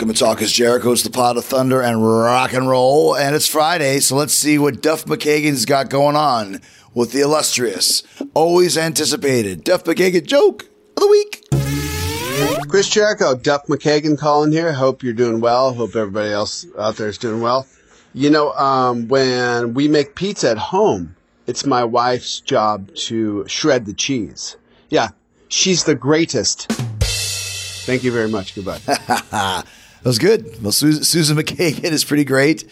Welcome to Talk is Jericho. It's the pot of thunder and rock and roll, and it's Friday, so let's see what Duff McKagan's got going on with the illustrious, always anticipated Duff McKagan joke of the week. Chris Jericho, Duff McKagan calling here. Hope you're doing well. Hope everybody else out there is doing well. You know, um, when we make pizza at home, it's my wife's job to shred the cheese. Yeah, she's the greatest. Thank you very much. Goodbye. that was good. Well, Susan, McKagan is pretty great.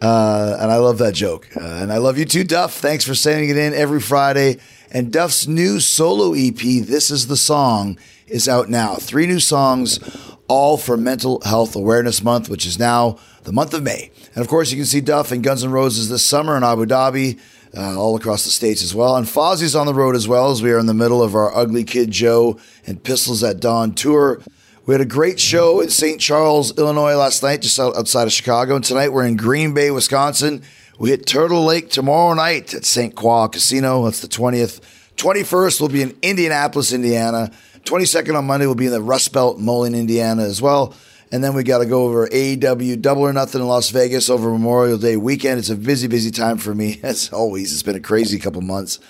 Uh, and I love that joke. Uh, and I love you too, Duff. Thanks for sending it in every Friday. And Duff's new solo EP, This Is the Song, is out now. Three new songs, all for Mental Health Awareness Month, which is now the month of May. And of course, you can see Duff and Guns N' Roses this summer in Abu Dhabi, uh, all across the states as well. And Fozzy's on the road as well, as we are in the middle of our Ugly Kid Joe and Pistols at Dawn tour. We had a great show in St. Charles, Illinois last night, just outside of Chicago. And tonight we're in Green Bay, Wisconsin. We hit Turtle Lake tomorrow night at St. Croix Casino. That's the 20th. 21st will be in Indianapolis, Indiana. 22nd on Monday will be in the Rust Belt, Moline, Indiana as well. And then we got to go over AEW Double or Nothing in Las Vegas over Memorial Day weekend. It's a busy, busy time for me, as always. It's been a crazy couple months.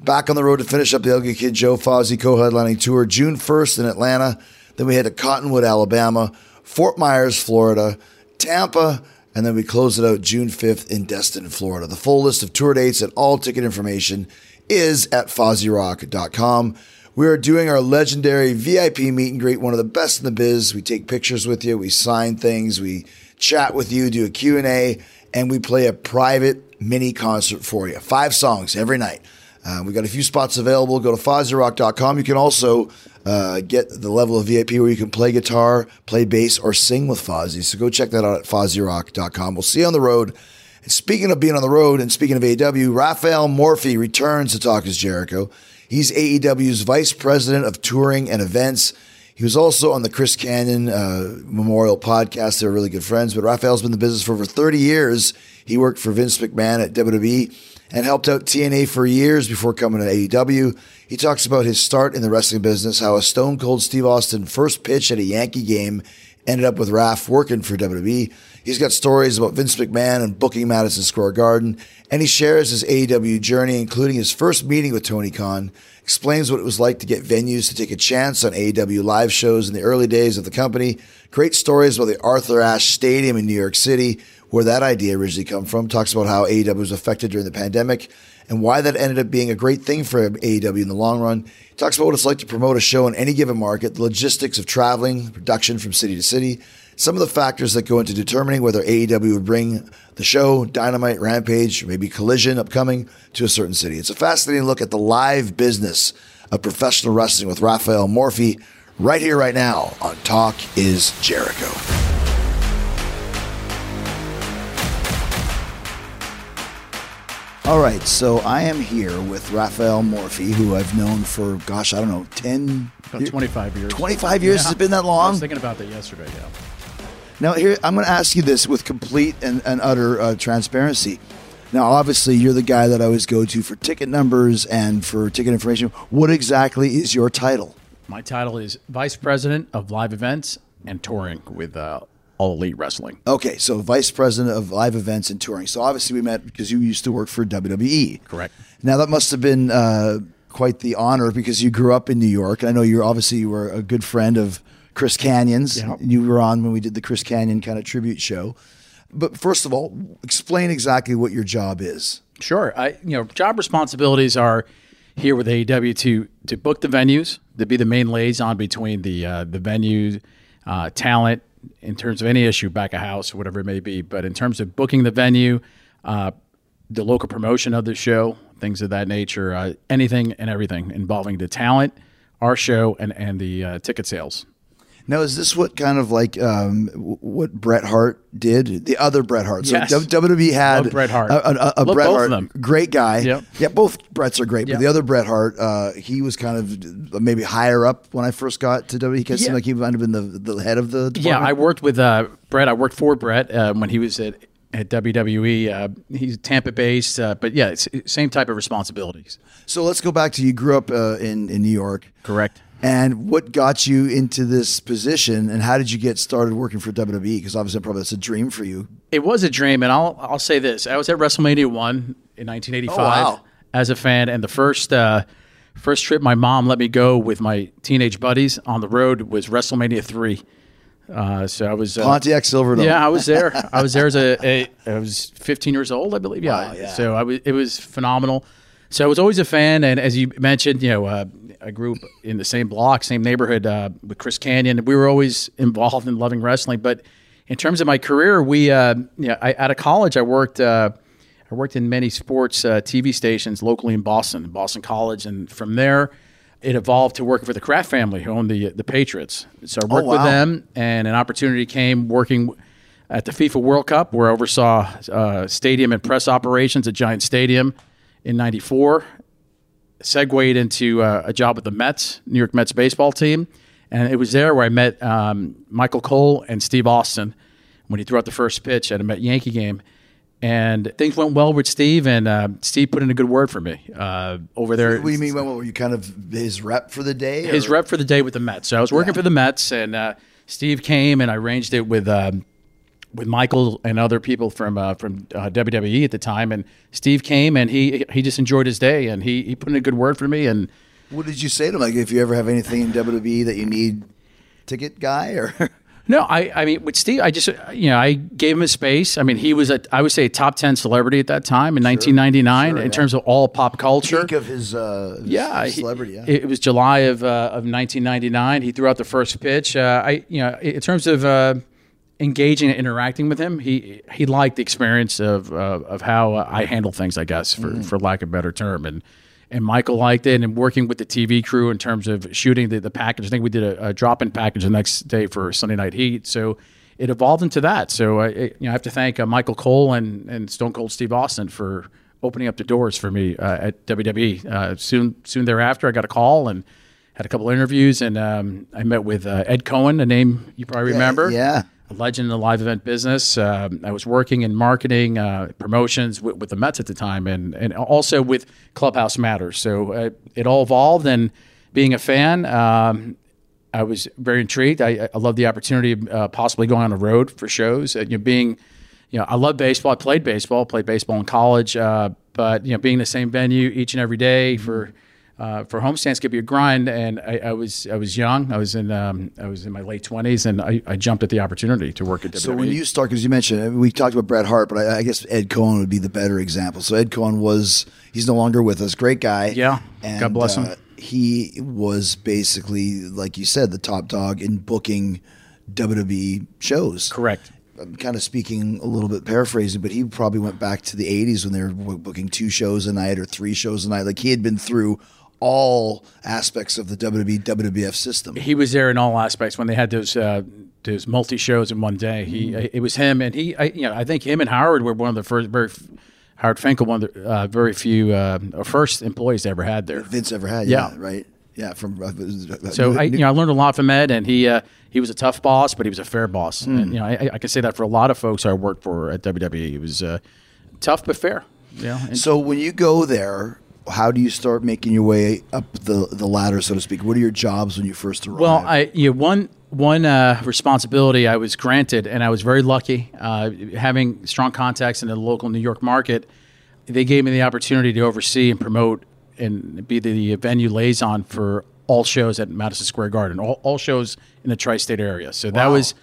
Back on the road to finish up the Ugly Kid Joe Fozzy co-headlining tour June 1st in Atlanta. Then we head to Cottonwood, Alabama, Fort Myers, Florida, Tampa, and then we close it out June 5th in Destin, Florida. The full list of tour dates and all ticket information is at FozzyRock.com. We are doing our legendary VIP meet and greet, one of the best in the biz. We take pictures with you, we sign things, we chat with you, do a Q&A, and we play a private mini concert for you. Five songs every night. Uh, we got a few spots available. Go to FozzyRock.com. You can also uh, get the level of VIP where you can play guitar, play bass, or sing with Fozzy. So go check that out at FozzyRock.com. We'll see you on the road. And speaking of being on the road and speaking of AEW, Rafael Morffi returns to Talk is Jericho. He's AEW's Vice President of Touring and Events. He was also on the Chris Kanyon uh, Memorial podcast. They're really good friends. But Rafael's been in the business for over 30 years. He worked for Vince McMahon at WWE and helped out TNA for years before coming to AEW. He talks about his start in the wrestling business, how a Stone Cold Steve Austin first pitch at a Yankee game ended up with Raf working for WWE. He's got stories about Vince McMahon and booking Madison Square Garden, and he shares his AEW journey, including his first meeting with Tony Khan, explains what it was like to get venues to take a chance on AEW live shows in the early days of the company, great stories about the Arthur Ashe Stadium in New York City, where that idea originally come from, talks about how AEW was affected during the pandemic and why that ended up being a great thing for AEW in the long run. He talks about what it's like to promote a show in any given market, the logistics of traveling, production from city to city, some of the factors that go into determining whether AEW would bring the show, Dynamite, Rampage, maybe Collision upcoming to a certain city. It's a fascinating look at the live business of professional wrestling with Rafael Morffi right here, right now on Talk is Jericho. All right, so I am here with Rafael Morffi, who I've known for, gosh, I don't know, 10, About 25 years. 25 years? Has it been that long? I was thinking about that yesterday, yeah. Now, here I'm going to ask you this with complete and, and utter uh, transparency. Now, obviously, you're the guy that I always go to for ticket numbers and for ticket information. What exactly is your title? My title is Vice President of Live Events, and touring with uh, All Elite Wrestling. Okay, so vice president of live events and touring. So obviously we met because you used to work for WWE. Correct. Now that must have been uh, quite the honor because you grew up in New York. I know you're obviously you were a good friend of Chris Kanyon's. Yeah. You were on when we did the Chris Canyon kind of tribute show. But first of all, explain exactly what your job is. Sure. I you know job responsibilities are here with AEW to to book the venues, to be the main liaison between the uh, the venue, uh, talent in terms of any issue, back of house, whatever it may be. But in terms of booking the venue, uh, the local promotion of the show, things of that nature, uh, anything and everything involving the talent, our show, and and the uh, ticket sales. Now, is this what kind of like um, what Bret Hart did? The other Bret Hart. So Yes. W- WWE had Love Bret Hart. a, a, a Bret both Hart, of them. great guy. Yep. Yeah, both Brets are great, but the other Bret Hart, uh, he was kind of maybe higher up when I first got to WWE. He seemed like he might have been the, the head of the department. Yeah, I worked with uh, Brett. I worked for Bret uh, when he was at, at WWE. Uh, he's Tampa based, uh, but yeah, it's same type of responsibilities. So let's go back to you grew up uh, in in New York. Correct. And what got you into this position, and how did you get started working for WWE? Because obviously, probably that's a dream for you. It was a dream, and I'll I'll say this: I was at WrestleMania one in 1985 Oh, wow. as a fan, and the first uh, first trip my mom let me go with my teenage buddies on the road was WrestleMania three. Uh, so I was uh, Pontiac Silverdome. Yeah, I was there. I was there as a, a I was 15 years old, I believe. Yeah. Wow, yeah. So I was. It was phenomenal. So I was always a fan, and as you mentioned, you know, uh, I grew up in the same block, same neighborhood uh, with Chris Kanyon. We were always involved in loving wrestling. But in terms of my career, we, uh, you know, I, out of college, I worked. Uh, I worked in many sports uh, TV stations locally in Boston, Boston College, and from there, it evolved to working for the Kraft family, who owned the the Patriots. So I worked with wow. them, and an opportunity came working at the FIFA World Cup, where I oversaw uh, stadium and press operations at Giant Stadium in '94. Segued into uh, a job with the Mets, New York Mets baseball team, and it was there where I met um, Michael Cole and Steve Austin when he threw out the first pitch at a Met Yankee game. And things went well with Steve, and uh, Steve put in a good word for me uh, over there. What do you mean? What were you kind of his rep for the day? His or- rep for the day with the Mets. So I was working for the Mets, and uh, Steve came and I arranged it with um, with Michael and other people from uh, from uh, WWE at the time. And Steve came and he he just enjoyed his day, and he he put in a good word for me. And What did you say to him? Like, if you ever have anything in WWE that you need, ticket guy or no, I I mean with Steve, I just you know I gave him his space. I mean he was a I would say a top ten celebrity at that time in 1999 Sure, in yeah. terms of all pop culture. peak of his, uh, his yeah, celebrity? Yeah. It, it was July of uh, of 1999. He threw out the first pitch. Uh, I you know in terms of uh, engaging and interacting with him, he he liked the experience of uh, of how uh, I handle things. I guess for Mm-hmm. for lack of a better term and. And Michael liked it, and working with the TV crew in terms of shooting the, the package. I think we did a, a drop-in package the next day for Sunday Night Heat. So it evolved into that. So I, I- you know, I have to thank uh, Michael Cole and, and Stone Cold Steve Austin for opening up the doors for me uh, at WWE. Uh, soon, soon thereafter, I got a call and had a couple of interviews, and um, I met with uh, Ed Cohen, a name you probably remember. yeah. A legend in the live event business. Um, I was working in marketing, uh, promotions with, with the Mets at the time, and and also with Clubhouse Matters. So uh, it all evolved, and being a fan, um, I was very intrigued. I, I love the opportunity of uh, possibly going on the road for shows. Uh, you know, being, you know, I love baseball. I played baseball. Played baseball in college. Uh, but you know, being in the same venue each and every day for uh, for homestands could be a grind. And I, I was I was young. I was in um, I was in my late twenties, and I, I jumped at the opportunity to work at WWE. So when you start, because you mentioned I mean, we talked about Bret Hart, but I, I guess Ed Cohen would be the better example. So Ed Cohen was he's no longer with us. Great guy. Yeah. And, God bless him. uh, he was basically, like you said, the top dog in booking WWE shows. correct. I'm kind of speaking a little bit paraphrasing, but he probably went back to the 80s when they were booking two shows a night or three shows a night. Like he had been through all aspects of the WWE WWF system. he was there in all aspects when they had those uh, those multi shows in one day. He it was him and he I, you know I think him and Howard were one of the first very Howard Finkel one of the uh, very few uh, first employees they ever had there. Vince ever had. Yeah. Yeah. Right. Yeah. From uh, So I you know I learned a lot from Ed and he uh, he was a tough boss but he was a fair boss. And you know I, I can say that for a lot of folks I worked for at WWE. He was uh, tough but fair. And So when you go there, how do you start making your way up the the ladder, so to speak? What are your jobs when you first arrive? Well, I you know, one one uh, responsibility I was granted, and I was very lucky, uh, having strong contacts in the local New York market. They gave me the opportunity to oversee and promote and be the venue liaison for all shows at Madison Square Garden, all, all shows in the tri-state area. So that was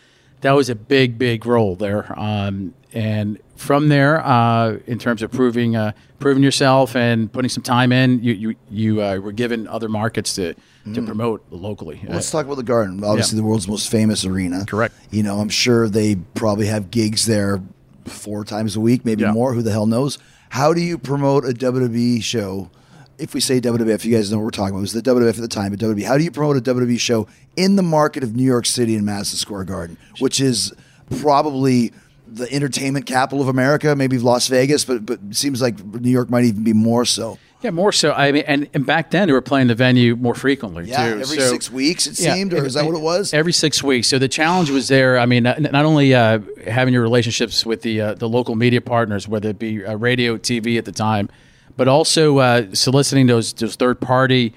that was a big, big role there. Um, and from there, uh, in terms of proving uh, proving yourself and putting some time in, you you, you uh, were given other markets to to promote locally. Let's talk about the Garden. Obviously, Yeah. the world's most famous arena. Correct. You know, I'm sure they probably have gigs there four times a week, maybe Yeah. more. Who the hell knows? How do you promote a WWE show? If we say WWF, you guys know what we're talking about. It was the WWF at the time, but WWE. How do you promote a WWE show in the market of New York City and Madison Square Garden, which is probably the entertainment capital of America, maybe Las Vegas, but but seems like New York might even be more so. Yeah, more so. I mean, and, and back then they were playing the venue more frequently Yeah, too. every So- six weeks it Yeah, seemed, or is that what it was? Every six weeks. So the challenge was there. I mean, not, not only uh, having your relationships with the uh, the local media partners, whether it be uh, radio, TV at the time, but also uh, soliciting those those third party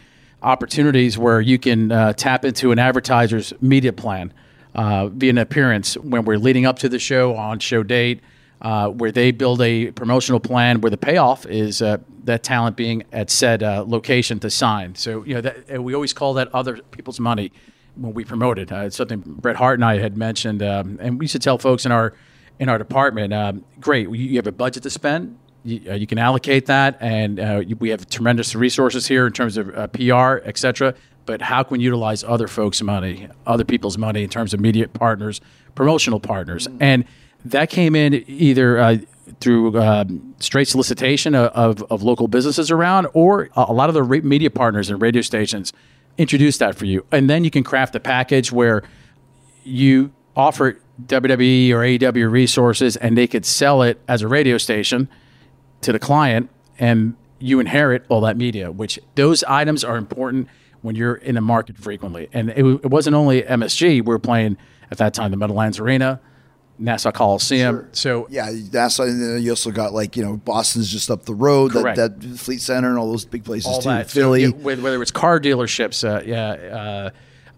opportunities where you can uh, tap into an advertiser's media plan uh, via an appearance when we're leading up to the show on show date. Uh, where they build a promotional plan where the payoff is uh, that talent being at said uh, location to sign. So you know that we always call that other people's money when we promote it. Uh, it's something Bret Hart and I had mentioned, um, and we used to tell folks in our in our department, um, great, you have a budget to spend. You, uh, you can allocate that, and uh, you- we have tremendous resources here in terms of uh, PR, et cetera. But how can we utilize other folks' money, other people's money in terms of media partners, promotional partners, and that came in either uh, through um, straight solicitation of, of, local businesses around, or a a lot of the media partners and radio stations introduce that for you, and then you can craft a package where you offer WWE or AEW resources, and they could sell it as a radio station to the client, and you inherit all that media. Which those items are important when you're in a market frequently. And it, it wasn't only MSG. We were playing at that time the Meadowlands Arena, Nassau Coliseum. So Yeah, that's why and you also got like you know Boston's just up the road, that, that Fleet Center and all those big places all too. that. So, Philly. yeah, whether whether it's car dealerships, uh, yeah, uh,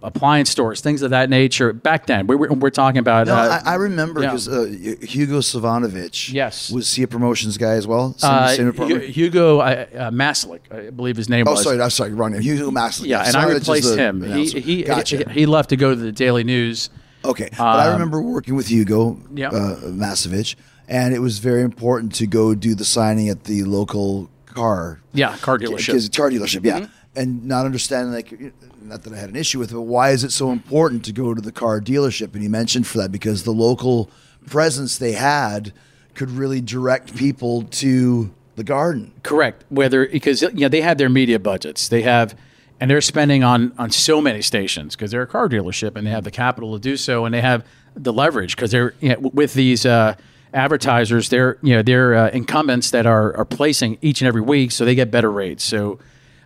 appliance stores, things of that nature. Back then, we were, we're talking about. no, uh, I, I remember yeah. because uh, Hugo Savinovich, Yes. was he a promotions guy as well? Same, uh, same? Hugo uh, uh, Maslick, I believe his name oh, was. sorry, I'm sorry, wrong name. Hugo Maslin. Yeah, and I replaced him. He, he, gotcha. he he left to go to the Daily News. Okay, but I remember working with Hugo Um, Yeah. uh, Masovich, and it was very important to go do the signing at the local car Yeah, car dealership. Car dealership, yeah. Mm-hmm. And not understanding, like, not that I had an issue with it, but why is it so important to go to the car dealership? And he mentioned for that because the local presence they had could really direct people to the garden. Correct. Whether because you know they have their media budgets, they have, and they're spending on on so many stations because they're a car dealership and they have the capital to do so, and they have the leverage because they're you know, with these uh, advertisers, they're you know they're uh, incumbents that are are placing each and every week, so they get better rates. So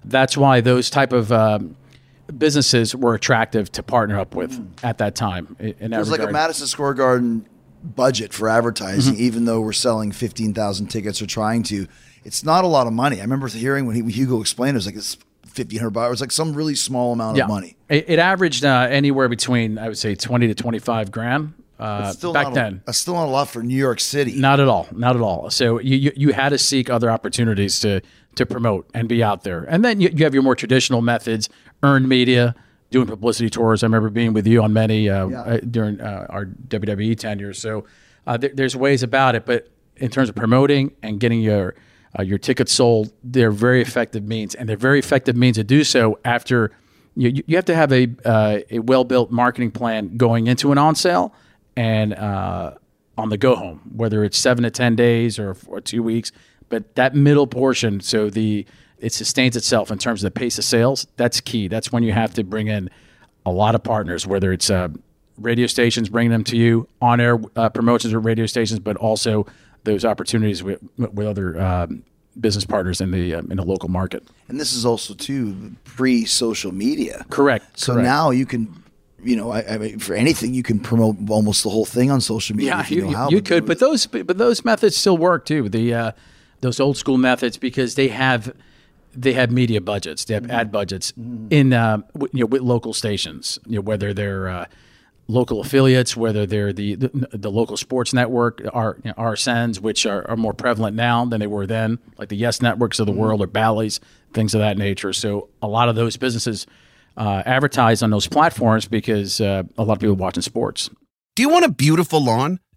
that's why those type of um, businesses were attractive to partner up with at that time. In, that There's like a. Madison Square Garden budget for advertising, Mm-hmm. even though we're selling 15,000 tickets or trying to. It's not a lot of money. I remember hearing when he, Hugo explained it, it was like it's 1500 bucks. It was like some really small amount of money. It, it averaged uh, anywhere between I would say twenty to twenty five grand uh, still back not then. A, still not a lot for New York City. Not at all. Not at all. So you, you, you had to seek other opportunities to to promote and be out there. And then you, you have your more traditional methods, earned media, doing publicity tours. I remember being with you on many uh, uh, during uh, our WWE tenure. So uh, there, there's ways about it, but in terms of promoting and getting your uh, your tickets sold, they're very effective means, and they're very effective means to do so after. You, you- have to have a uh, a well built marketing plan going into an on sale and uh, on the go home, whether it's seven to ten days or, or two weeks. But that middle portion, so the it sustains itself in terms of the pace of sales. That's key. That's when you have to bring in a lot of partners, whether it's uh, radio stations bringing them to you, on air uh, promotions with radio stations, but also those opportunities with with other um, business partners in the um, in the local market. And this is also too pre social media. Correct. So correct. now you can, you know, I, I mean, for anything, you can promote almost the whole thing on social media. Yeah, if you, you, how. you could, but those but those methods still work too. The uh, those old school methods because they have they have media budgets, they have ad budgets in uh, w- you know with local stations, you know whether they're uh, local affiliates, whether they're the the, the local sports network, our you know, RSNs, which are, are more prevalent now than they were then, like the Yes networks of the world or Bally's, things of that nature. So a lot of those businesses uh, advertise on those platforms because uh, a lot of people watching sports. Do you want a beautiful lawn?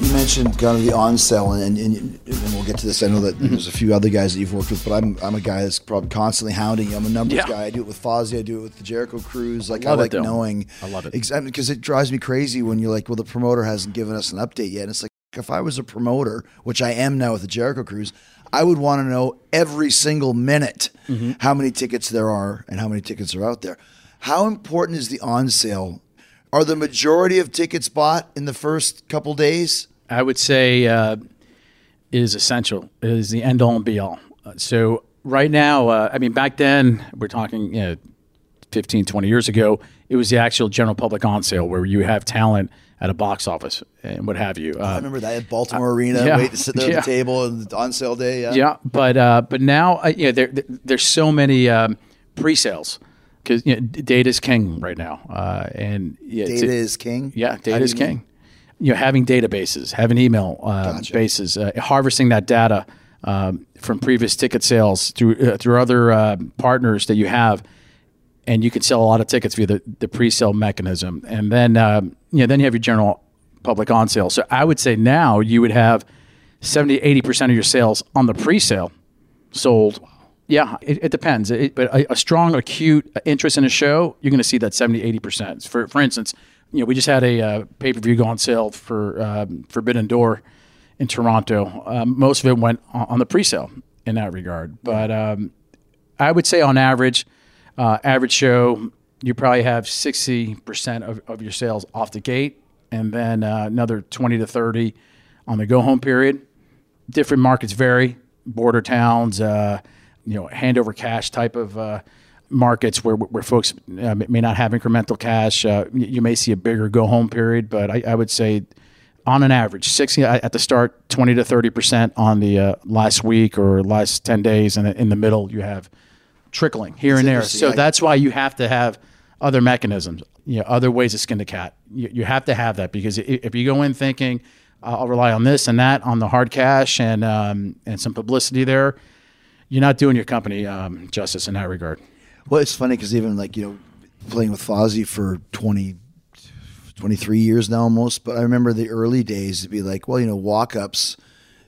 You mentioned kind of the on sale, and, and, and we'll get to this. I know that Mm-hmm. there's a few other guys that you've worked with, but I'm I'm a guy that's probably constantly hounding you. I'm a numbers Yeah. guy. I do it with Fozzy. I do it with the Jericho Cruise. Like I, it, like Dylan. knowing. I love it. exactly because it drives me crazy when you're like, well, the promoter hasn't given us an update yet. And it's like if I was a promoter, which I am now with the Jericho Cruise, I would want to know every single minute Mm-hmm. how many tickets there are and how many tickets are out there. How important is the on sale? Are the majority of tickets bought in the first couple days? I would say uh, is essential. It is the end all and be all. Uh, So right now, uh, I mean, back then we're talking, you know, 15, 20 years ago, it was the actual general public on sale where you have talent at a box office and what have you. I Uh, remember that at Baltimore Arena, yeah. wait to sit there at the table and on sale day. Yeah. yeah, but uh, but now, uh, you know, there, there- there's so many um, pre-sales because you know, d- data's king right now, uh, and yeah, Data is king. Yeah, data is you mean? king. You know, having databases, having email uh, Gotcha. bases, uh, harvesting that data um, from previous ticket sales through uh, through other uh, partners that you have, and you can sell a lot of tickets via the, the pre-sale mechanism. And then um, you know, then you have your general public on sale. So I would say now you would have 70 80 percent of your sales on the pre-sale sold. Yeah, it, it depends. It, but a, a strong, acute interest in a show, you're going to see that 70, 80%. For, for instance, you know, we just had a uh, pay per view go on sale for um, Forbidden Door in Toronto. Um, most of it went on, on the pre sale in that regard. But um, I would say on average, uh, average show, you probably have 60% of, of your sales off the gate and then uh, another 20 to 30 on the go home period different markets vary. Border towns, uh, you know, hand over cash type of uh, markets where where folks uh, may not have incremental cash. Uh, you may see a bigger go home period, but I, I would say on an average, sixty at the start, twenty to thirty percent on the uh, last week or last ten days, and in the middle you have trickling here and there. So that's why you have to have other mechanisms, you know, other ways to skin the cat. You, you have to have that because if you go in thinking I'll rely on this and that on the hard cash and um, and some publicity there, you're not doing your company um, justice in that regard. Well, it's funny because even like you know, playing with Fozzy for 20, 23 years now almost. But I remember the early days to be like, well, you know, walk ups.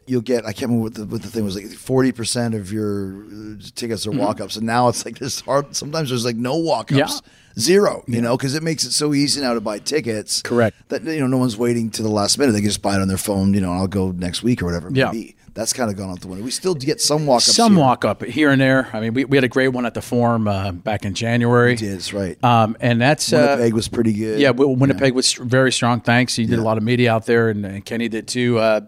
You'll get. I can't remember what the, what the thing was like. Forty percent of your uh, tickets are Mm-hmm. walk ups, and now it's like this hard. Sometimes there's like no walk ups, Yeah. zero. You know, because it makes it so easy now to buy tickets. Correct. That you know, no one's waiting to the last minute. They can just buy it on their phone. You know, I'll go next week or whatever. It may Yeah. be. That's kind of gone out the window. We still get some walk ups. Some walk up here and there. I mean, we, we had a great one at the Forum uh, back in January. Is right. Um, and that's uh, Winnipeg was pretty good. Yeah, Wi- Winnipeg was very strong. Thanks. He did a lot of media out there, and, and Kenny did too, uh,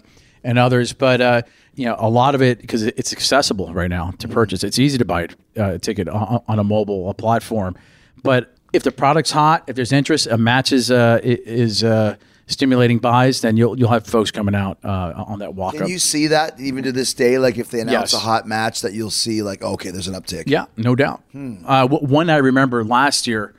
and others. But uh, you know, a lot of it because it's accessible right now to purchase. It's easy to buy uh, a ticket on, on a mobile a platform. But if the product's hot, if there's interest, a match is uh, is uh, stimulating buys, then you'll you'll have folks coming out uh, on that walk Can you see that even to this day? Like if they announce Yes. a hot match, that you'll see like okay, there's an uptick. Yeah, no doubt. Uh, one I remember last year,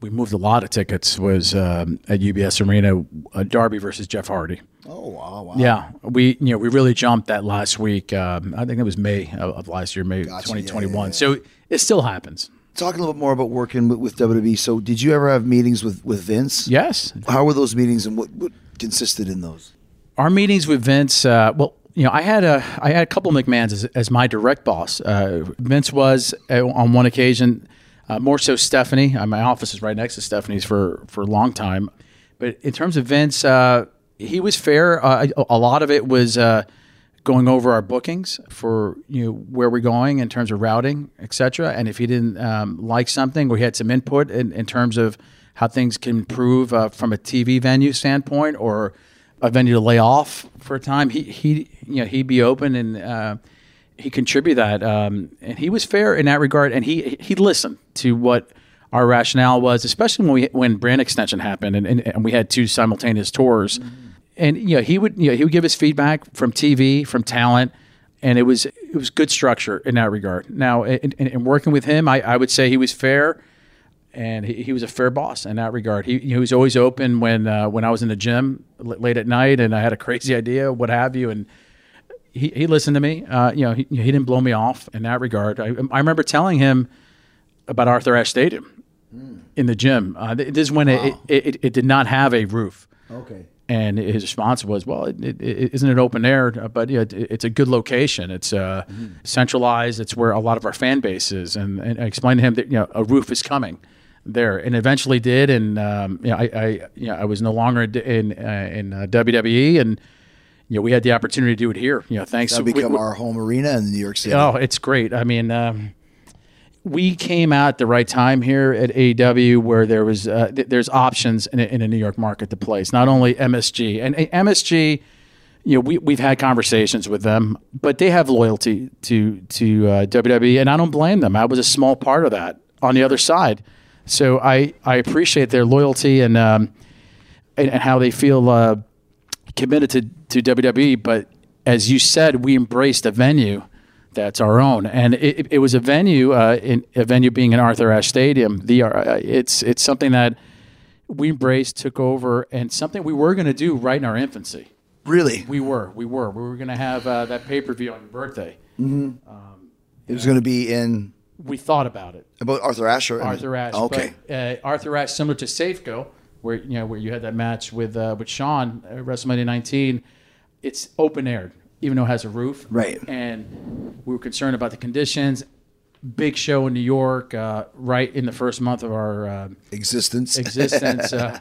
we moved a lot of tickets. Was um, at UBS Arena, uh, Darby versus Jeff Hardy. Oh wow, wow. Yeah, we you know we really jumped that last week. Um, I think it was May of, of last year, May Gotcha. twenty Yeah, yeah, yeah. So it still happens. Talk a little bit more about working with, with WWE. So, did you ever have meetings with with Vince? Yes, How were those meetings, and what, what consisted in those? our meetings with Vince. Uh, well, you know, I had a I had a couple of McMahon's as, as my direct boss. Uh, Vince was uh, on one occasion, uh, more so Stephanie. Uh, my office is right next to Stephanie's for for a long time. But in terms of Vince, uh, he was fair. Uh, a, a lot of it was. Going over our bookings for you know where we're going in terms of routing, et cetera. And if he didn't um, like something we had some input in, in terms of how things can improve uh, from a TV venue standpoint or a venue to lay off for a time, he he you know he'd be open and uh, he contribute that. Um, and he was fair in that regard, and he he listened to what our rationale was, especially when we when brand extension happened and, and, and we had two simultaneous tours. And you know he would you know he would give us feedback from TV, from talent, and it was it was good structure in that regard. Now, in, in, in working with him, I, I would say he was fair and he, he was a fair boss in that regard. He, he was always open when uh, when I was in the gym l- late at night and I had a crazy idea, what have you, and he, he listened to me. Uh, you know, he, he didn't blow me off in that regard. I, I remember telling him about Arthur Ashe Stadium in the gym. Uh, this is when it, it, it, it did not have a roof. Okay. And his response was, "Well, it, it, it, isn't it open air? But yeah, it, it's a good location. It's uh, centralized. It's where a lot of our fan base is." And, and I explained to him that you know a roof is coming there, and eventually did. And um, you know, I, I you know I was no longer in in, uh, in uh, WWE, and you know we had the opportunity to do it here. You know, thanks. We- become we- our home arena in New York City. Oh, it's great. I mean, um, we came out at the right time here at AEW, where there was uh, th- there's options in a, in a New York market to place. Not only MSG and uh, MSG, you know, we we've had conversations with them, but they have loyalty to to uh, WWE, and I don't blame them. I was a small part of that on the other side, so I I appreciate their loyalty and um, and, and how they feel. Uh, committed to, to WWE, but as you said, we embraced a venue that's our own, and it, it- was a venue, uh, in, a venue being in Arthur Ashe Stadium. The uh, it's it's something that we embraced, took over, and something we were going to do right in our infancy. Really? We were, we were, we were going to have uh, that pay per view on your birthday. It was going to be in We thought about it. about Arthur Ashe. or- Arthur Ashe. Okay. But, uh, Arthur Ashe, similar to Safeco, where you know where you had that match with uh, with Shawn at WrestleMania 19. It's open aired, even though it has a roof. Right. And we were concerned about the conditions. Big show in New York, uh, right in the first month of our uh, Existence. existence. uh,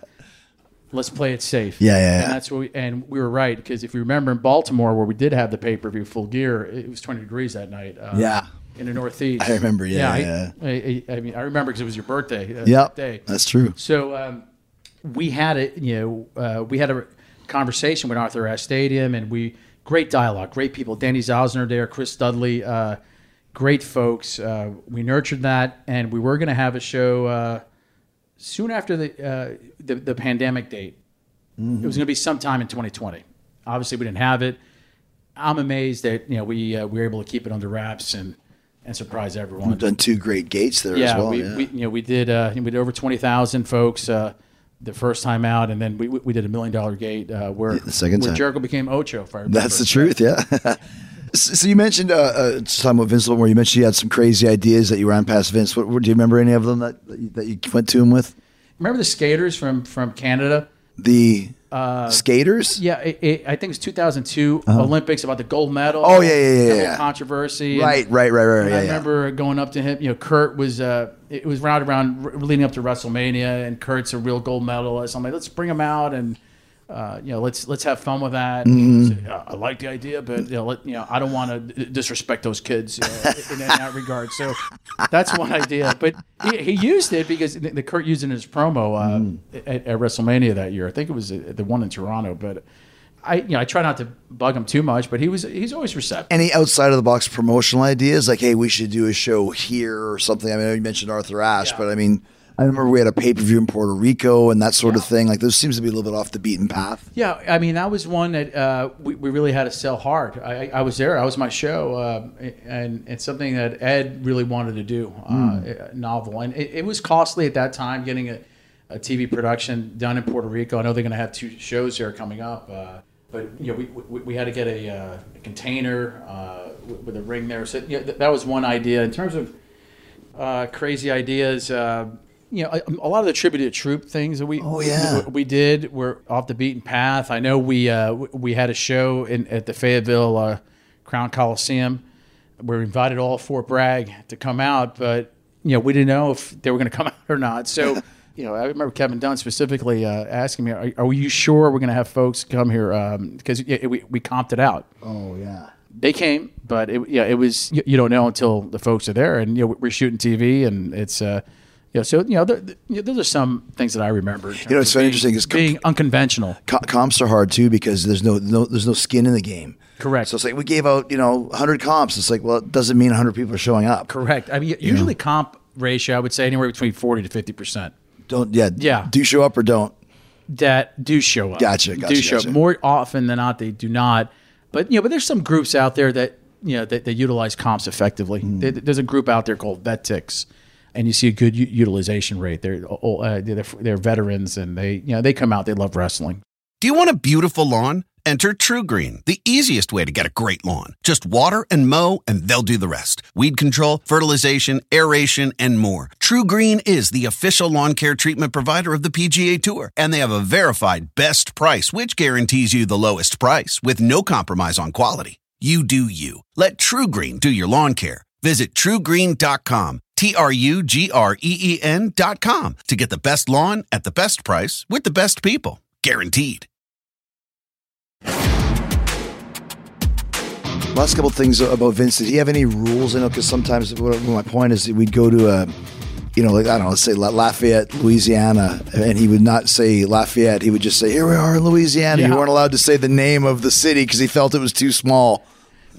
let's play it safe. Yeah, yeah, yeah. And that's what we, and we were right because if you remember in Baltimore where we did have the pay per view full gear, it was 20 degrees that night. Uh, Yeah. In the Northeast. I remember, yeah, I, yeah. I, I, I mean, I remember because it was your birthday. Uh, Yep. day. That's true. So um, we had it. You know, uh, we had a conversation with Arthur Ashe Stadium, and we great dialogue, great people. Danny Zausner there, Chris Dudley, uh, great folks. Uh, we nurtured that, and we were going to have a show uh, soon after the, uh, the the pandemic date. It was going to be sometime in 2020. Obviously, we didn't have it. I'm amazed that you know we uh, we were able to keep it under wraps and and surprise everyone We've done two great gates there yeah, as well. we, yeah. we you know we did uh, we did over twenty thousand folks uh, the first time out, and then we we did a million dollar gate uh, where the second where time. Jericho became Ocho. If I remember. That's the truth, yeah. so you mentioned uh, uh, time with Vince a little more. You mentioned you had some crazy ideas that you ran past Vince. What, what- do you remember any of them that that you, that you went to him with? Remember the skaters from from Canada? The skaters. Yeah, it, it, I think it's 2002 Olympics about the gold medal. Uh-huh. Oh, yeah, yeah, yeah, the whole yeah. controversy. and- Right, right, right, right. And Yeah, I yeah. remember going up to him. You know, Kurt was. Uh, it was round around r- leading up to WrestleMania, and Kurt's a real gold medalist. I'm like, let's bring him out and. Uh, you know, let's let's have fun with that. Mm-hmm. "Yeah, I like the idea, but you know, let, you know, I don't want to disrespect those kids in, in that regard. So that's one idea. But he, he used it because the, the Kurt used it in his promo uh, Mm. at, at WrestleMania that year. I think it was uh, the one in Toronto. But I, you know, I try not to bug him too much. But he was he's always receptive. Any outside of the box promotional ideas? Like, hey, we should do a show here or something. I mean, you mentioned Arthur Ashe, Yeah. but I mean, I remember we had a pay per view in Puerto Rico and that sort of thing. Like, those seems to be a little bit off the beaten path. Yeah, I mean that was one that uh, we, we really had to sell hard. I, I was there. I was my show, uh, and it's something that Ed really wanted to do, uh, a novel, and it, it was costly at that time getting a, a TV production done in Puerto Rico. I know they're going to have two shows there coming up, uh, but you know we, we, we had to get a, uh, a container uh, with, a ring there. So yeah, th- that was one idea. In terms of uh, crazy ideas. You know, a, a lot of the tribute to troop things that we Oh, yeah. we, we did were off the beaten path. I know we uh, we had a show in at the Fayetteville uh, Crown Coliseum. We invited all of Fort Bragg to come out, but you know we didn't know if they were going to come out or not. So. You know, I remember Kevin Dunn specifically uh, asking me, "Are, are you sure we're going to have folks come here?" Because yeah, we we comped it out. Oh, yeah. they came, but it, yeah, it was you, you don't know until the folks are there, and you know we're shooting TV, and it's uh, know, so you know, there, those are some things that I remember. You know, it's so interesting is being unconventional. Co- comps are hard too because there's no, no there's no skin in the game. Correct. So it's like we gave out you know 100 comps. It's like well, it doesn't mean 100 people are showing up. Correct. I mean, usually comp ratio, I would say anywhere between forty to fifty percent Don't yeah Yeah. Do show up or don't. that do show up. Gotcha, gotcha, do show gotcha. up more often than not. They do not. But you know, but there's some groups out there that you know that, that utilize comps effectively. Hmm. There- There's a group out there called VetTix, and you see a good u- utilization rate. They're uh, they're, they're veterans, and they you know they come out. They love wrestling. Do you want a beautiful lawn? Enter TruGreen, the easiest way to get a great lawn. Just water and mow, and they'll do the rest. Weed control, fertilization, aeration, and more. TruGreen is the official lawn care treatment provider of the PGA Tour, and they have a verified best price, which guarantees you the lowest price with no compromise on quality. You do you. Let TruGreen do your lawn care. Visit trugreen.com, T R U G R E E com to get the best lawn at the best price with the best people. Guaranteed. Last couple things about Vince. Did he have any rules? I know because sometimes what, my point is that we'd go to a, you know, like I don't know, let's say Lafayette, Louisiana, and he would not say Lafayette. He would just say, "Here we are in Louisiana." Yeah. You weren't allowed to say the name of the city because he felt it was too small.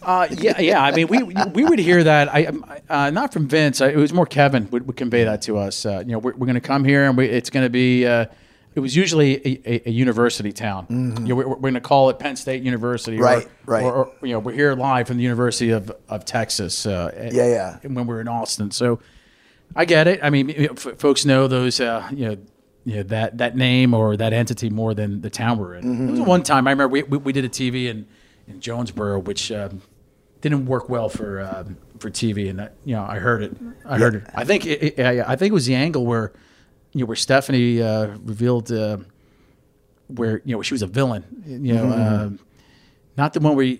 Uh, yeah, yeah. I mean, we we would hear that. I uh, not from Vince. Uh, It was more Kevin would, would convey that to us. Uh, you know, we're, we're going to come here, and we, it's going to be. Uh, it was usually a, a, a university town. You know, we're, we're going to call it Penn State University, or- Mm-hmm. Right, right. Or, or, you know, we're here live from the University of, of Texas. Uh, Yeah, yeah. When we are in Austin, so I get it. I mean, f- folks know those. Uh, you know. You know, that that name or that entity more than the town we're in. Mm-hmm. There was one time I remember we, we, we did a TV in, in Jonesboro, which um, didn't work well for um, for TV, and that you know I heard it. I heard it. I think it, it, I I think it was the angle where you know where Stephanie uh, revealed uh, where you know she was a villain. You know, Mm-hmm. um not the one where. You,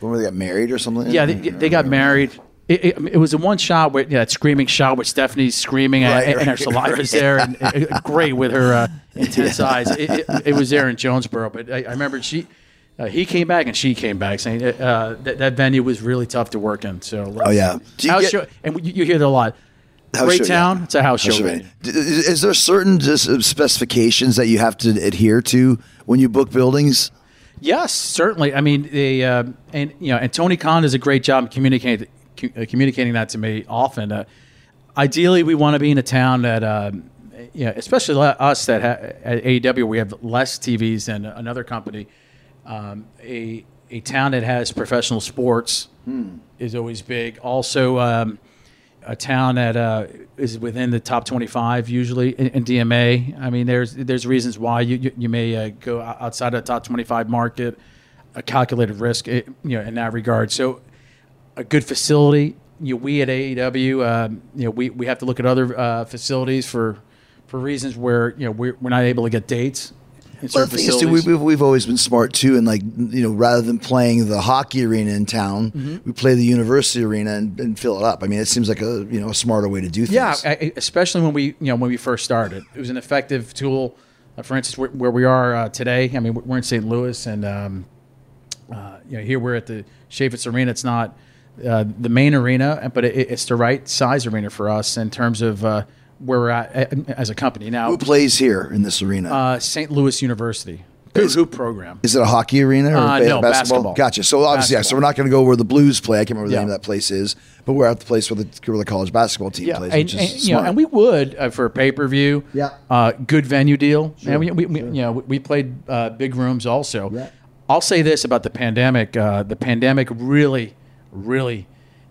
When they got married or something? yeah, they, they got married. It, it, it was the one shot with yeah, that screaming shot with Stephanie's screaming Right, and, and her right, saliva's there, and it- it- great with her uh, intense eyes. It, it, it was there in Jonesboro, but I, I remember she. Uh, he came back and she came back saying uh, that that venue was really tough to work in. So, Oh, yeah. House get- show, and you, you hear that a lot. Great show, yeah. town, it's a house, show. House show venue. Is, there certain just uh, specifications that you have to adhere to when you book buildings? Yes, certainly. I mean, the uh, and you know, and Tony Khan does a great job communicating uh, communicating that to me often. Uh, ideally, we want to be in a town that, um, you know, especially us that ha- at AEW we have less TVs than another company. Um, a a town that has professional sports is always big. Also. Um, a town that uh, is within the top 25 usually in, in DMA. I mean, there's there's reasons why you you, you may uh, go outside of the top 25 market, a calculated risk, eh, you know, in that regard. So, a good facility. You know, we at AEW, um, you know, we, we have to look at other uh, facilities for for reasons where you know we're, we're not able to get dates. In Well, thing is, too, we, we've, we've always been smart too, and like you know, rather than playing the hockey arena in town, Mm-hmm. we play the university arena and, and fill it up. I mean, it seems like a you know a smarter way to do things. Yeah, I- especially when we, you know, when we first started, it was an effective tool. Uh, for instance, where, where we are uh, today, I mean, we're in St. Louis, and um, uh, you know, here we're at the Chaifetz Arena. It's not uh, the main arena, but it, it's the right size arena for us in terms of uh, where we're at uh, as a company. Now, Who plays here in this arena? uh, St. Louis University, good hoop program. is it a hockey arena or uh, no, basketball. Gotcha. So obviously, yeah. So we're not going to go where the Blues play. I can't remember the Yeah. name of that place is, but we're at the place where the, where the college basketball team Yeah, plays, and, which is and, know, and we would uh, for a pay per view. Yeah. uh, good venue deal. and we, we, we, you know, we- we played uh, big rooms also. Yeah. I'll say this about the pandemic: uh, the pandemic really, really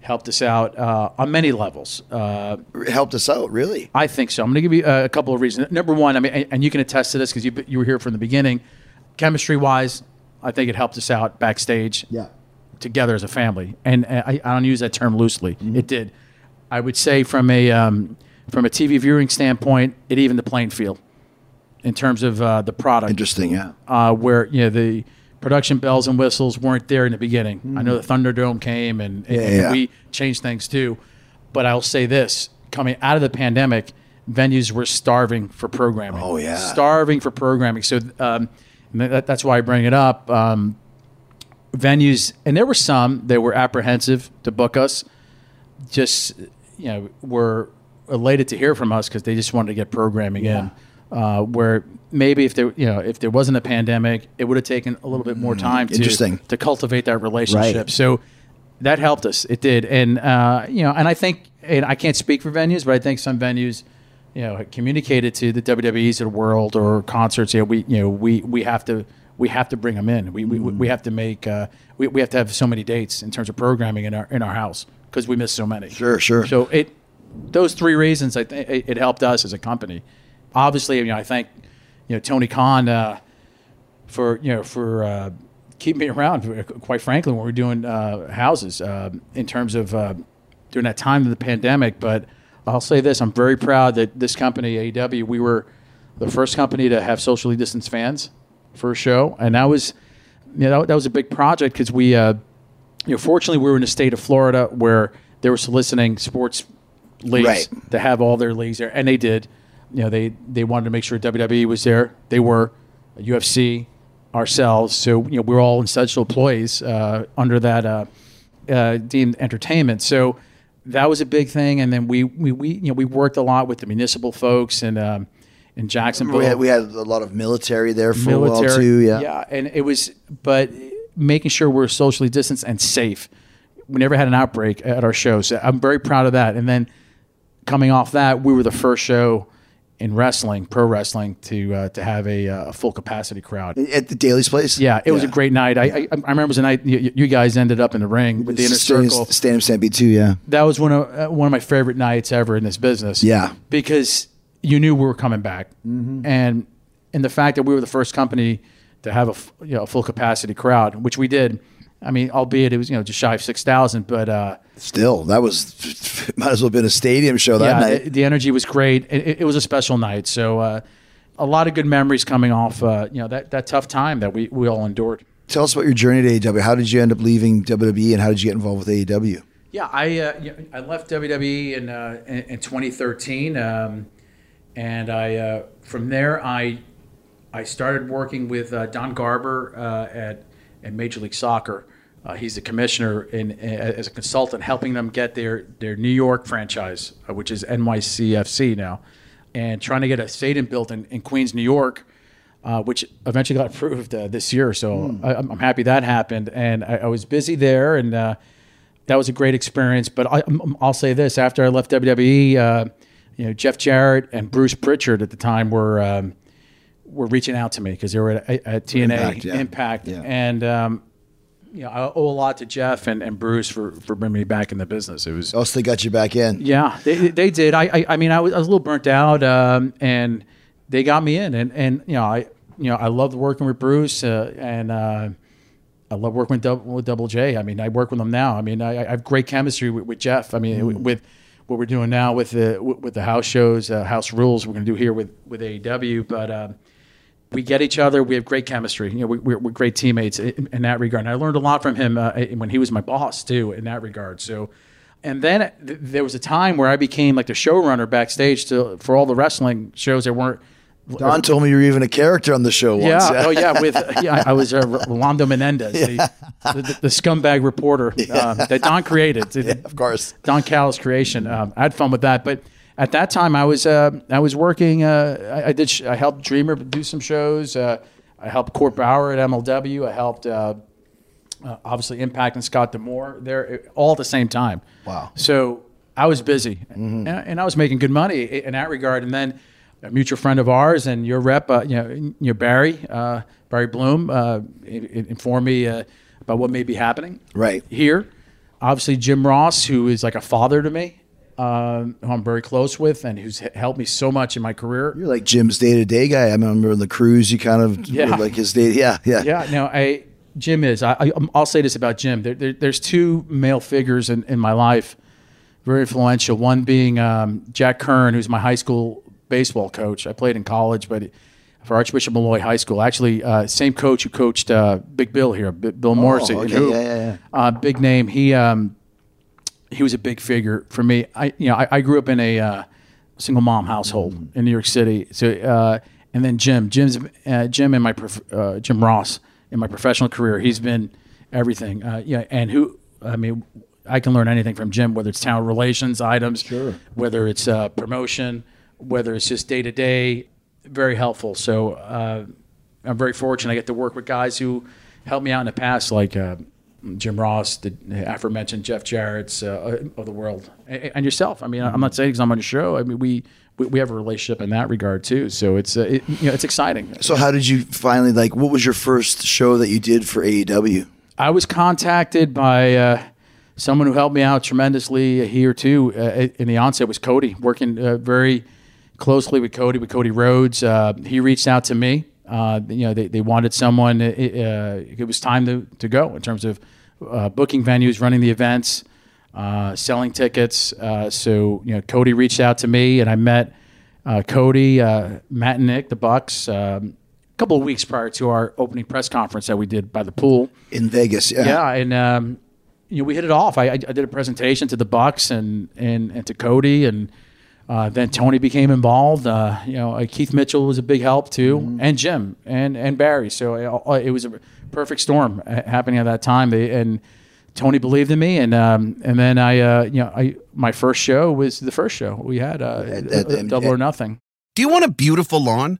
helped us out uh, on many levels. Uh, helped us out really. I think so. I'm going to give you uh, a couple of reasons. Number one, I mean, and- and you can attest to this because you you were here from the beginning. Chemistry wise, I think it helped us out backstage Yeah. together as a family, and uh, I, I don't use that term loosely. Mm-hmm. It did. I would say from a um, from a TV viewing standpoint, it evened the playing field in terms of uh, the product. Interesting. Yeah. Uh, where you know the production bells and whistles weren't there in the beginning. I know the Thunderdome came and, and Mm. Yeah, yeah. we changed things too. But I'll say this: coming out of the pandemic, venues were starving for programming. Oh, yeah. starving for programming. So um, that, that's why I bring it up. Um, venues, and there were some that were apprehensive to book us. Just you know, were elated to hear from us because they just wanted to get programming in. Uh, where maybe if there, you know, if there wasn't a pandemic, it would have taken a little bit more time to interesting. to cultivate that relationship. Right. So that helped us. It did, and uh, you know, and I think, and I can't speak for venues, but I think some venues, you know, communicated to the WWE's of the world or concerts. You know, we, you know, we we have to we have to bring them in. We we, we have to make uh, we we have to have so many dates in terms of programming in our in our house because we miss so many. Sure, sure. So it those three reasons, I think it, it helped us as a company. Obviously, you know, I thank you know Tony Khan uh, for you know for uh, keeping me around. Quite frankly, when we were doing uh, houses, uh, in terms of uh, during that time of the pandemic. But I'll say this: I'm very proud that this company, AEW, we were the first company to have socially distanced fans for a show, and that was you know that, that was a big project because we. Uh, you know, fortunately, we were in the state of Florida where they were soliciting sports leagues Right. to have all their leagues there, and they did. You know, they they wanted to make sure WWE was there. They were, UFC, ourselves. So you know, we're all essential employees uh, under that uh, uh, deemed entertainment. So that was a big thing. And then we we, we you know we worked a lot with the municipal folks and um, in Jacksonville We had, we had a lot of military there for a while too. Yeah. yeah, and it was, but making sure we're socially distanced and safe. We never had an outbreak at our show, so I'm very proud of that. And then coming off that, we were the first show in wrestling, pro wrestling, to uh, to have a, uh, full capacity crowd. At the Daily's place. Yeah, it was a great night. I, I I remember it was a night you, you guys ended up in the ring with the inner circle. Stadium Stampede too. Yeah. That was one of uh, one of my favorite nights ever in this business. Yeah. because you knew we were coming back, Mm-hmm. and and the fact that we were the first company to have a you know a full capacity crowd, which we did. I mean, albeit it was you know just shy of six thousand, but uh, Still, that was might as well have been a stadium show that yeah, night. the, the energy was great. It, it- it was a special night, so uh, a lot of good memories coming off uh, you know that that tough time that we we all endured. Tell us about your journey to AEW. How did you end up leaving WWE, and how did you get involved with AEW? Yeah, I uh, I left WWE in uh, in, in 2013, um, and I uh, from there I I started working with uh, Don Garber uh, at at Major League Soccer. Uh, he's the commissioner in, as a consultant, helping them get their their New York franchise, uh, which is NYCFC now, and trying to get a stadium built in, in Queens, New York. Uh, which eventually got approved uh, this year, so I, I'm I'm happy that happened. And I, I was busy there, and uh, that was a great experience. But I, I'm- I'll say this: after I left WWE, uh, you know, Jeff Jarrett and Bruce Prichard at the time were um, were reaching out to me because they were at, at TNA Impact, Impact, yeah. Yeah. and um, you know, I owe a lot to Jeff and, and Bruce for for bringing me back in the business. It was Oh, so they got you back in. yeah, they, they did. I, I I mean, I was, I was a little burnt out, um, and they got me in, and and you know, I you know, I loved working with Bruce, uh, and uh, I love working with Double, with Double J. I mean, I work with them now. I mean, I, I have great chemistry with, with Jeff. I mean, with what we're doing now with the with the house shows, uh, house rules, we're going to do here with with AEW, but. Um, we get each other. We have great chemistry. You know, we, we're, we're great teammates in, in that regard. And I learned a lot from him uh, when he was my boss too, in that regard. So, and then th- there was a time where I became like the showrunner backstage to for all the wrestling shows that weren't. Don told me you were even a character on the show once. Yeah, oh yeah, with yeah, I was uh, Rolando Menendez, the, the, the scumbag reporter um, that Don created. of course. Don Callis creation. Um, I had fun with that, but at that time I was uh, I was working. Uh, I, I did. Sh- I helped Dreamer do some shows. Uh, I helped Court Bauer at MLW. I helped uh, uh, obviously Impact and Scott D'Amore there uh, all at the same time. Wow. So I was busy, and, and I was making good money in that regard. And then a mutual friend of ours and your rep, uh, you know, you know Barry uh, Barry Bloom, uh, informed me uh, about what may be happening Right. here. Obviously, Jim Ross, who is like a father to me, um, who I'm very close with, and who's helped me so much in my career. You're like Jim's day to day guy. I remember on the cruise, you kind of Yeah. like his day. Yeah, yeah. Yeah, no, I Jim is. I, I I'll say this about Jim. There, there, there's two male figures in, in my life, very influential. One being um, Jack Kern, who's my high school baseball coach. I played in college, but for Archbishop Molloy High School, actually, uh, same coach who coached uh, Big Bill here, Bill Morrissey. okay. who- Yeah, yeah, yeah. Uh, big name. He um, he was a big figure for me. I you know I, I grew up in a uh, single mom household Mm-hmm. in New York City. So uh, and then Jim, Jim's uh, Jim and my prof- uh, Jim Ross in my professional career. He's been everything. Uh, yeah, and who I mean, I can learn anything from Jim, whether it's talent relations items, sure. whether it's uh, promotion, whether it's just day to day. Very helpful. So uh, I'm very fortunate. I get to work with guys who helped me out in the past, like uh, Jim Ross, the aforementioned Jeff Jarrett's uh, of the world, and, and yourself. I mean, I'm not saying because I'm on your show. I mean, we, we we have a relationship in that regard too. So it's uh, it, you know it's exciting. So how did you finally like? What was your first show that you did for AEW? I was contacted by uh, someone who helped me out tremendously here too. Uh, in the onset was Cody, working uh, very closely with Cody, with Cody Rhodes. Uh, he reached out to me. Uh, you know, they, they wanted someone. It, uh, it was time to, to go in terms of uh, booking venues, running the events, uh, selling tickets. Uh, so you know, Cody reached out to me, and I met uh, Cody, uh, Matt, and Nick, the Bucks, um, a couple of weeks prior to our opening press conference that we did by the pool. In Vegas, yeah. Yeah, and um, you know we hit it off. I, I I did a presentation to the Bucks and and, and to Cody, and uh, then Tony became involved. Uh, you know, uh, Keith Mitchell was a big help too, and Jim and and Barry. So it, it was a perfect storm uh, happening at that time. They, and Tony believed in me, and um, and then I uh, you know I my first show was the first show we had uh, at- at- Double or Nothing. Do you want a beautiful lawn?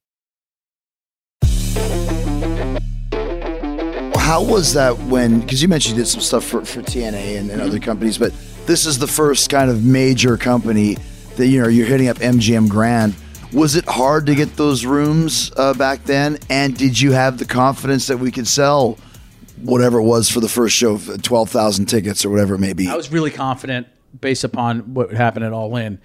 How was that when? Because you mentioned you did some stuff for, for TNA and, and other companies, but this is the first kind of major company that you know you're hitting up MGM Grand. Was it hard to get those rooms uh, back then? And did you have the confidence that we could sell whatever it was for the first show, twelve thousand tickets or whatever it may be I was really confident based upon what happened at All In.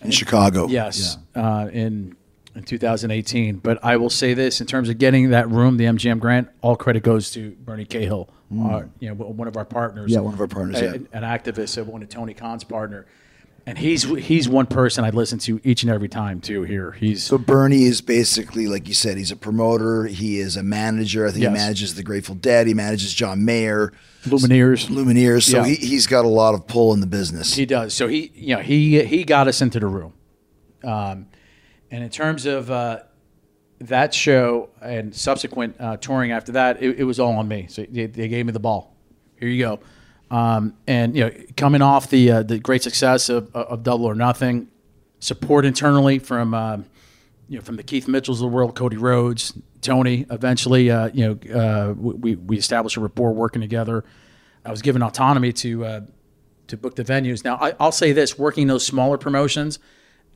in Chicago? Yes, uh, in in 2018. But I will say this: in terms of getting that room, the MGM Grand, all credit goes to Bernie Cahill, uh, you know, one of our partners. Mm. Yeah, one of our partners, yeah. an, an activist, one of Tony Khan's partner, and he's he's one person I listen to each and every time too. Here, he's So Bernie is basically, like you said, he's a promoter. He is a manager. I think Yes. he manages the Grateful Dead. He manages John Mayer, Lumineers. Lumineers. So Yeah. he, he's got a lot of pull in the business. He does. So he, you know, he he got us into the room. Um, and in terms of uh, that show and subsequent uh, touring after that, it, it was all on me. So they, they gave me the ball. Here you go. Um, and you know, coming off the uh, the great success of, of Double or Nothing, support internally from um, you know from the Keith Mitchells of the world, Cody Rhodes, Tony. Eventually, uh, you know, uh, we we established a rapport working together. I was given autonomy to uh, to book the venues. Now, I, I'll say this: working those smaller promotions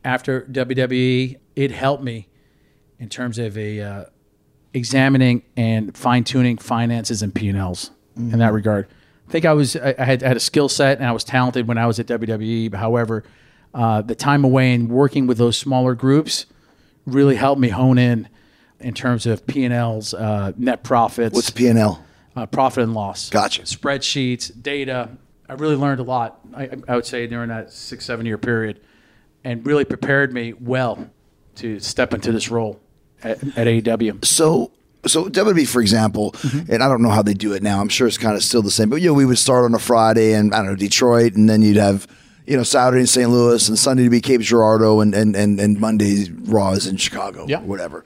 after WWE, it helped me in terms of a uh, examining and fine tuning finances and P and Ls in that regard. I think I was I, I had, I had a skill set and I was talented when I was at WWE. However, uh, the time away and working with those smaller groups really helped me hone in in terms of P and Ls, uh, net profits What's P and L? uh, profit and loss. Gotcha. Spreadsheets, data. I really learned a lot. I, I would say during that six seven year period, and really prepared me well to step into this role at, at AEW. So, so WWE, for example, Mm-hmm. and I don't know how they do it now. I'm sure it's kind of still the same. But you know, we would start on a Friday and I don't know Detroit, and then you'd have you know Saturday in St. Louis, and Sunday to be Cape Girardeau, and and and, and Monday Raw is in Chicago, Yeah. or whatever.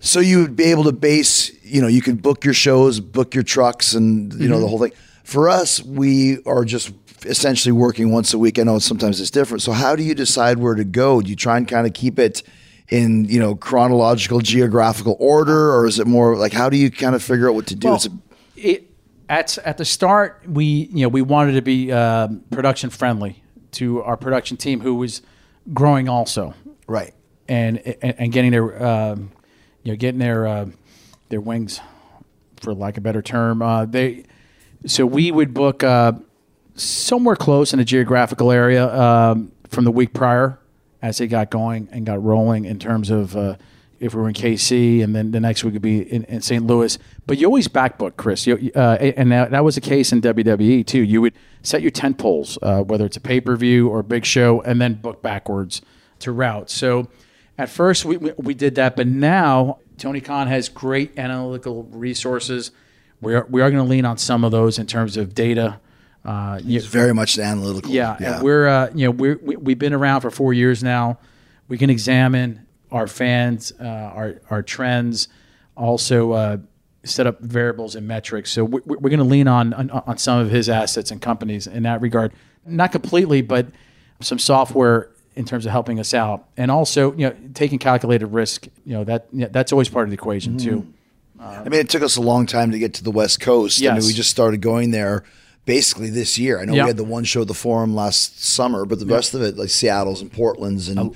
So you would be able to base, you know, you could book your shows, book your trucks, and you know Mm-hmm. the whole thing. For us, we are just essentially working once a week. I know sometimes it's different. So how do you decide where to go? Do you try and kind of keep it in, you know, chronological, geographical order, or is it more like how do you kind of figure out what to do? Well, it, at at the start, we you know we wanted to be um, production friendly to our production team, who was growing also. right. and and, and getting their um, you know getting their uh, their wings for lack of a better term uh, they so we would book uh, somewhere close in a geographical area um, from the week prior as they got going and got rolling in terms of uh, if we were in KC, and then the next week would be in, in St. Louis. But you always backbook, Chris. You, uh, and that, that was the case in WWE too. You would set your tent poles, uh, whether it's a pay per view or a big show, and then book backwards to route. So at first we, we, we did that, but now Tony Khan has great analytical resources. We are, we are going to lean on some of those in terms of data. Uh, you- very much analytical. yeah, and we're uh, you know we're, we we've been around for four years now. We can examine our fans, uh, our our trends, also uh, set up variables and metrics. So we're, we're going to lean on, on on some of his assets and companies in that regard. Not completely, but some software in terms of helping us out, and also you know taking calculated risk. You know that yeah, that's always part of the equation too. I mean, it took us a long time to get to the West Coast. I mean, Yes. we just started going there basically this year. I know Yeah. we had the one show at the Forum last summer, but the rest of it, like Seattle's and Portland's and Oh,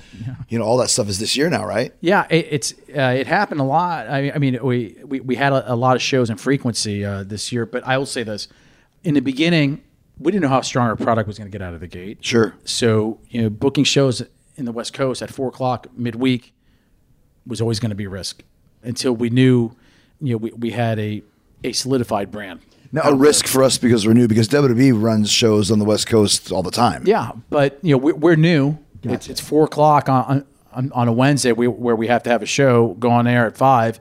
you know all that stuff, is this year now, right? Yeah, it, it's uh, it happened a lot. I, I mean, we, we we had a, a lot of shows and frequency uh, this year, but I will say this: in the beginning, we didn't know how strong our product was going to get out of the gate. Sure. So you know, booking shows in the West Coast at four o'clock midweek was always going to be a risk until we knew, you know, we, we had a a solidified brand. Now, a risk for us because we're new, because WWE runs shows on the West Coast all the time. Yeah, but you know we're, we're new. It's, it's four o'clock on, on on a Wednesday we, where we have to have a show go on air at five.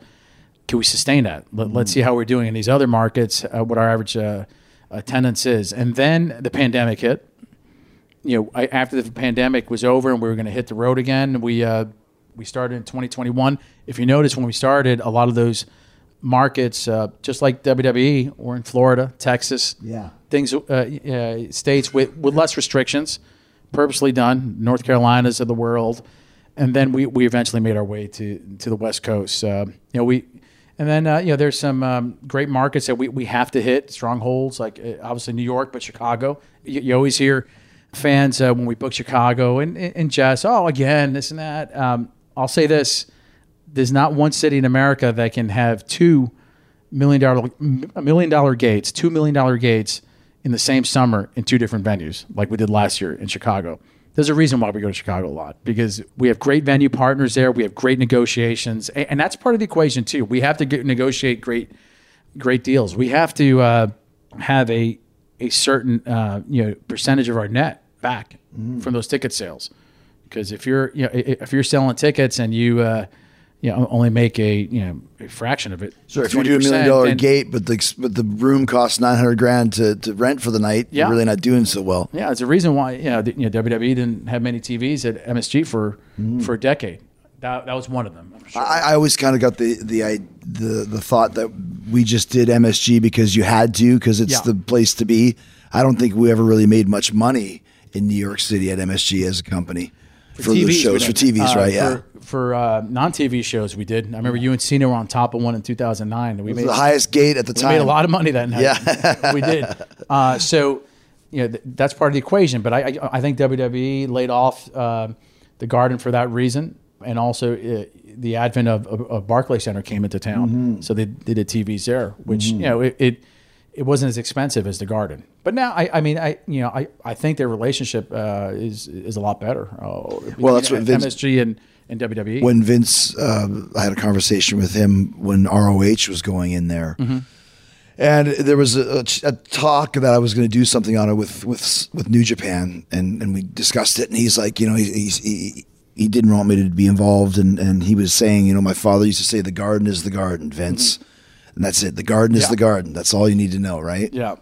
Can we sustain that? Let, Let's see how we're doing in these other markets. Uh, what our average uh, attendance is, and then the pandemic hit. You know, I, after the pandemic was over and we were going to hit the road again, we uh, we started in 2021. If you notice, when we started, a lot of those markets, uh, just like WWE, were in Florida, Texas, Yeah. things, uh, uh, states with, with less restrictions, purposely done, North Carolinas of the world, and then we, we eventually made our way to to the West Coast. Uh, you know, we and then uh, you know there's some um, great markets that we, we have to hit strongholds like uh, obviously New York, but Chicago. You, you always hear fans uh, when we book Chicago and and Jess, oh again this and that. Um, I'll say this: there's not one city in America that can have two million dollar million dollar gates, two million dollar gates in the same summer in two different venues, like we did last year in Chicago. There's a reason why we go to Chicago a lot because we have great venue partners there. We have great negotiations, and that's part of the equation too. We have to get, negotiate great, great deals. We have to uh, have a a certain uh, you know percentage of our net back from those ticket sales because if you're you know if you're selling tickets and you uh, you know only make a you know a fraction of it, Sure. If you do a million dollar gate, but the but the room costs nine hundred grand to, to rent for the night, Yeah. you're really not doing so well. Yeah, it's a reason why you know, the, you know WWE didn't have many TVs at MSG for hmm. for a decade. That, that was one of them. I'm sure. I, I always kind of got the the I, the the thought that we just did MSG because you had to because it's Yeah. the place to be. I don't think we ever really made much money in New York City at MSG as a company for, TVs, we shows for. TVs, Uh, right? Yeah, For, for uh, non-TV shows, we did. I remember you and Cena were on top of one in 2009. And we it was made the highest gate at the time. we made a lot of money that night. Yeah. we did. Uh, so, you know, th- that's part of the equation. But I, I, I think WWE laid off uh, the Garden for that reason, and also uh, the advent of, of, of Barclays Center came into town, Mm-hmm. so they, they did TVs there, which you know it, it it wasn't as expensive as the Garden. But now, I, I mean, I you know, I, I think their relationship uh, is is a lot better. Uh, Well, that's what Vince- MSG and and. WWE. when Vince, uh, I had a conversation with him when ROH was going in there, Mm-hmm. and there was a, a talk that I was going to do something on it with with with New Japan, and and we discussed it, and he's like, you know, he, he's he. He didn't want me to be involved, and, and he was saying, you know, my father used to say, "The garden is the garden, Vince," and that's it. The garden is. Yeah. the garden. That's all you need to know, right? yeah.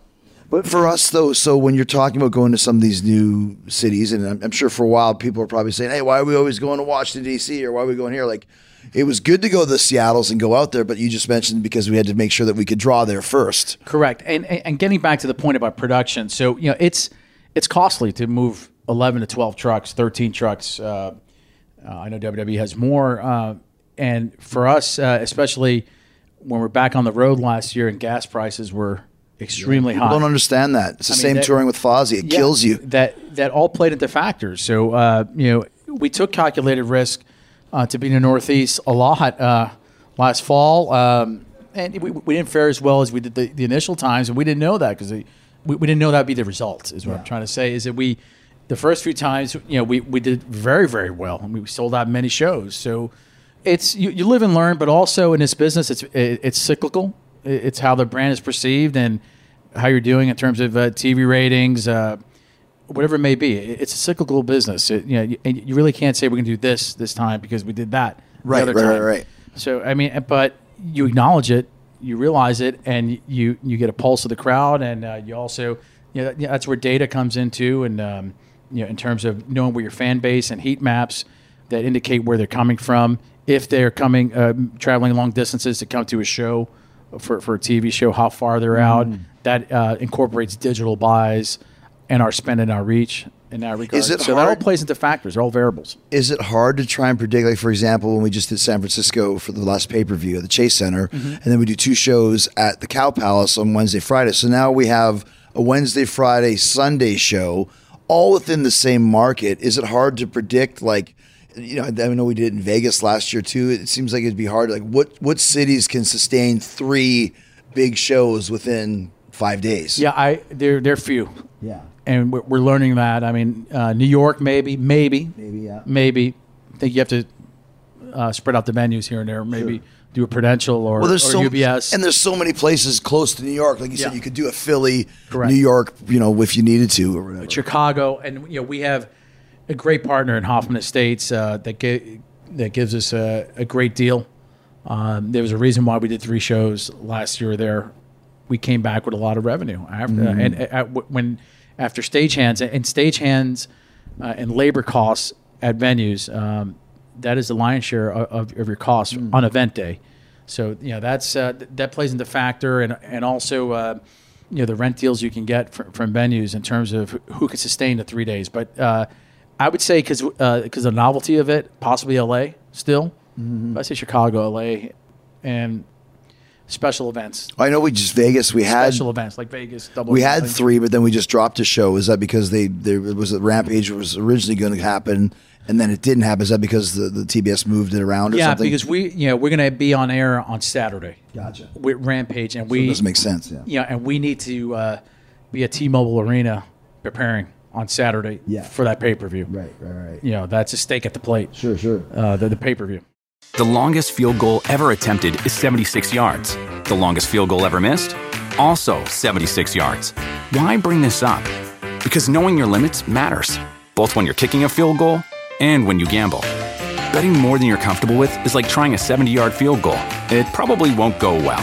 But for us, though, so when you're talking about going to some of these new cities, and I'm, I'm sure for a while people are probably saying, "Hey, why are we always going to Washington D.C. or why are we going here?" Like, it was good to go to the Seattle's and go out there, but you just mentioned because we had to make sure that we could draw there first. Correct. And, and getting back to the point about production, so you know it's it's costly to move eleven to twelve trucks, thirteen trucks. Uh, uh, I know WWE has more, uh, and for us, uh, especially when we're back on the road last year and gas prices were extremely People high. don't understand that. It's the I mean, same that- touring with Fozzy. It Yeah, kills you. That that all played into factors. So uh, you know, we took calculated risk uh, to be in the Northeast a lot uh, last fall, um, and we, we didn't fare as well as we did the, the initial times, and we didn't know that because we, we didn't know that'd be the result. Is what I'm trying to say. Is that we the first few times, you know, we, we did very very well, and we sold out many shows. So it's you, you live and learn, but also in this business, it's it, it's cyclical. It- It's how the brand is perceived and how you're doing in terms of uh, TV ratings, uh, whatever it may be. It- It's a cyclical business. It, you know, you, you really can't say we're going to do this this time because we did that the Right, right, right, right. So I mean, but you acknowledge it, you realize it, and you you get a pulse of the crowd, and uh, you also you know, that's where data comes into, and um, you know, in terms of knowing where your fan base and heat maps that indicate where they're coming from, if they're coming uh, traveling long distances to come to a show for for a TV show, how far they're out. Mm. That uh, incorporates digital buys and our spend and our reach in that regard. Is it so that all plays into factors. They're all variables. Is it hard to try and predict? Like, for example, when we just did San Francisco for the last pay per view at the Chase Center, Mm-hmm. and then we do two shows at the Cow Palace on Wednesday, Friday. So now we have a Wednesday, Friday, Sunday show, all within the same market. Is it hard to predict? Like, you know, I know we did it in Vegas last year too. It seems like it'd be hard. Like, what what cities can sustain three big shows within five days? Yeah, I they're they're few. yeah. and we're, we're learning that. I mean, uh, New York, maybe, maybe, Maybe, yeah. maybe. I think you have to uh, spread out the venues here and there. Maybe do a Prudential or, Well, there's or so UBS. and there's so many places close to New York. Like you said, you could do a Philly, Correct. New York, you know, if you needed to or whatever. Chicago, and you know we have a great partner in Hoffman Estates uh, that gi- that gives us a, a great deal. Um, there was a reason why we did three shows last year there. We came back with a lot of revenue after, Mm-hmm. and uh, when after stagehands and stagehands uh, and labor costs at venues, um, that is the lion's share of, of, your costs Mm. on event day. So you know that's uh, th- that plays into factor, and and also uh, you know the rent deals you can get from, from venues in terms of who can sustain the three days. But uh, I would say because because the novelty of it, possibly LA still. Mm-hmm. I say Chicago, LA, and special events, I know we just Vegas. We had special events like Vegas. Double we had three, but then we just dropped a show. Is that because they there was a Rampage was originally going to happen, and then it didn't happen? Is that because the, the TBS moved it around or Yeah, something? Yeah, because we you know we're gonna be on air on Saturday. Gotcha. With Rampage, and it we doesn't make sense. Yeah. you know, and we need to uh, be at T-Mobile Arena preparing on Saturday Yeah. for that pay per view. Right. Right. Right. You know, that's a stake at the plate. Sure. Sure. Uh, the, the pay per view. The longest field goal ever attempted is 76 yards. The longest field goal ever missed? Also 76 yards. Why bring this up? Because knowing your limits matters, both when you're kicking a field goal and when you gamble. Betting more than you're comfortable with is like trying a 70 yard field goal. It probably won't go well.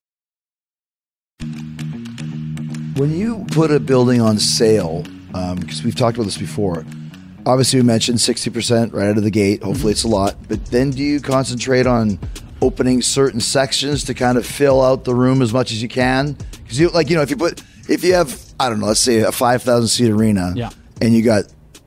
When you put a building on sale, because we've talked about this before, obviously we mentioned 60% right out of the gate. Hopefully it's a lot. But then do you concentrate on opening certain sections to kind of fill out the room as much as you can? Because you like, you know, if you put, if you have, I don't know, let's say a 5,000 seat arena Yeah. and you got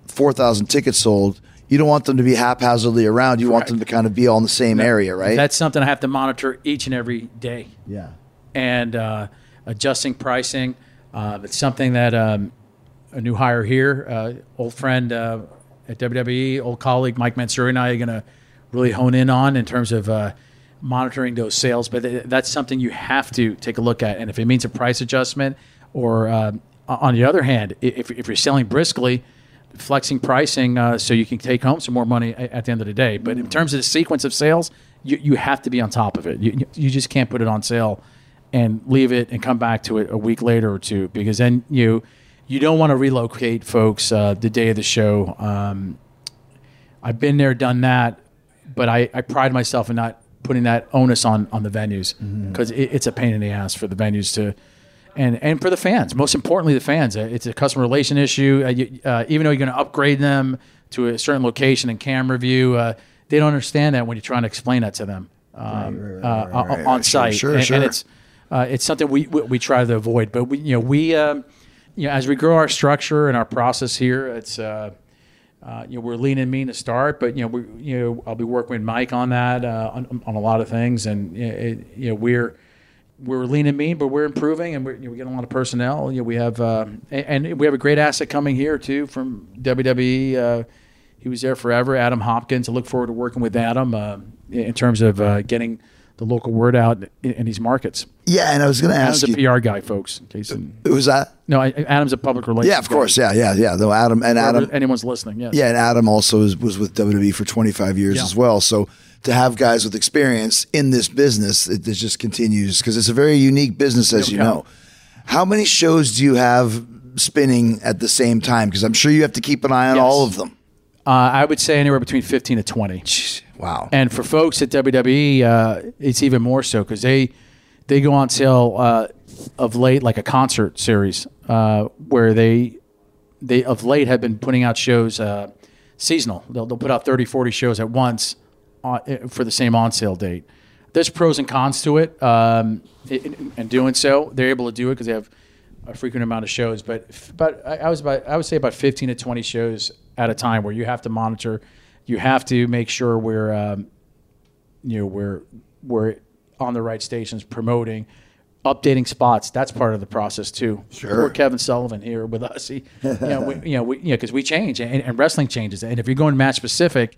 4,000 tickets sold, you don't want them to be haphazardly around. You want them to kind of be all in the same area, right? That's something I have to monitor each and every day. yeah. and uh, adjusting pricing. Uh, it's something that um, a new hire here, uh, old friend uh, at WWE, old colleague Mike Mansuri and I are going to really hone in on in terms of uh, monitoring those sales. But th- that's something you have to take a look at. And if it means a price adjustment, or um, on the other hand, if, if you're selling briskly, flexing pricing uh, so you can take home some more money at the end of the day. But in terms of the sequence of sales, you, you have to be on top of it. You- you just can't put it on sale and leave it and come back to it a week later or two because then you you don't want to relocate folks uh, the day of the show. Um, I've been there, done that, but I, I pride myself in not putting that onus on on the venues because it, it's a pain in the ass for the venues to. And, and for the fans, most importantly, the fans. Uh, It's a customer relation issue. Uh, you, uh, even though you're going to upgrade them to a certain location and camera view, uh, they don't understand that when you're trying to explain that to them. um, uh, on- on Sure, site, sure, and, sure. and it's uh, it's something we, we we try to avoid. But we you know we um, you know as we grow our structure and our process here, it's. Uh, uh, you know, we're lean and mean to start, but you know, we, you know, I'll be working with Mike on that uh, on, on a lot of things, and it, you know, we're we're lean and mean, but we're improving, and we're, you know, we get a lot of personnel. You know, we have uh, and, and we have a great asset coming here too from WWE. Uh, he was there forever, Adam Hopkins. I look forward to working with Adam uh, in terms of uh, getting the local word out in, in these markets. Yeah, and I was going to ask Adam's a PR guy, folks. In case who was that? no, I- Adam's a public relations. Yeah, of guy. course. Yeah, yeah, yeah. Though Adam and Adam, anyone's listening, Yeah, yeah, and Adam also is, was with WWE for 25 years Yeah. as well. So to have guys with experience in this business, it, it just continues because it's a very unique business, as you know. How many shows do you have spinning at the same time? Because I'm sure you have to keep an eye on Yes. all of them. Uh, I would say anywhere between 15 to 20. Wow. And for folks at WWE, uh, it's even more so because they they go on sale uh, of late like a concert series uh, where they they of late have been putting out shows uh, seasonal. They'll, they'll put out 30, 40 shows at once on, uh, for the same on sale date. There's pros and cons to it, um, in, in doing so. They're able to do it because they have a frequent amount of shows. But but I, I was about I would say about 15 to 20 shows at a time where you have to monitor. You have to make sure we're um, you know we're we're on the right stations promoting updating spots. That's part of the process too. Sure. Poor kevin sullivan here with us. He, you know we, you know we, you know because we change and, and wrestling changes. And if you're going match specific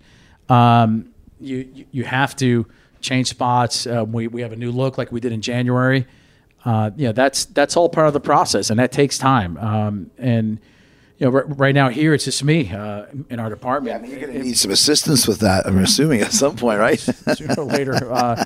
um, you you- you have to change spots. Uh, we, we have a new look like we did in january. Uh, yeah that's that's all part of the process and that takes time. Um, and you know r- right now here it's just me uh, in our department Yeah, I think You're going to need some assistance with that, I'm assuming, at some point, right? sooner or later. Uh,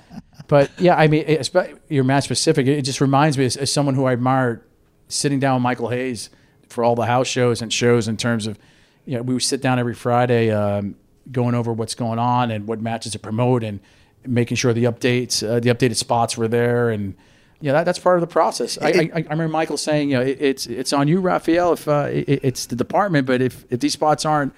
but yeah, I mean, it's, you're match specific. It just reminds me as, as someone who I admired sitting down with Michael Hayes for all the house shows and shows in terms of, you know, we would sit down every Friday um, going over what's going on and what matches to promote and making sure the updates, uh, the updated spots were there. And, yeah, that, that's part of the process. I, I, I remember Michael saying, you know, it, it's it's on you, Rafael. If uh, it, it's the department, but if, if these spots aren't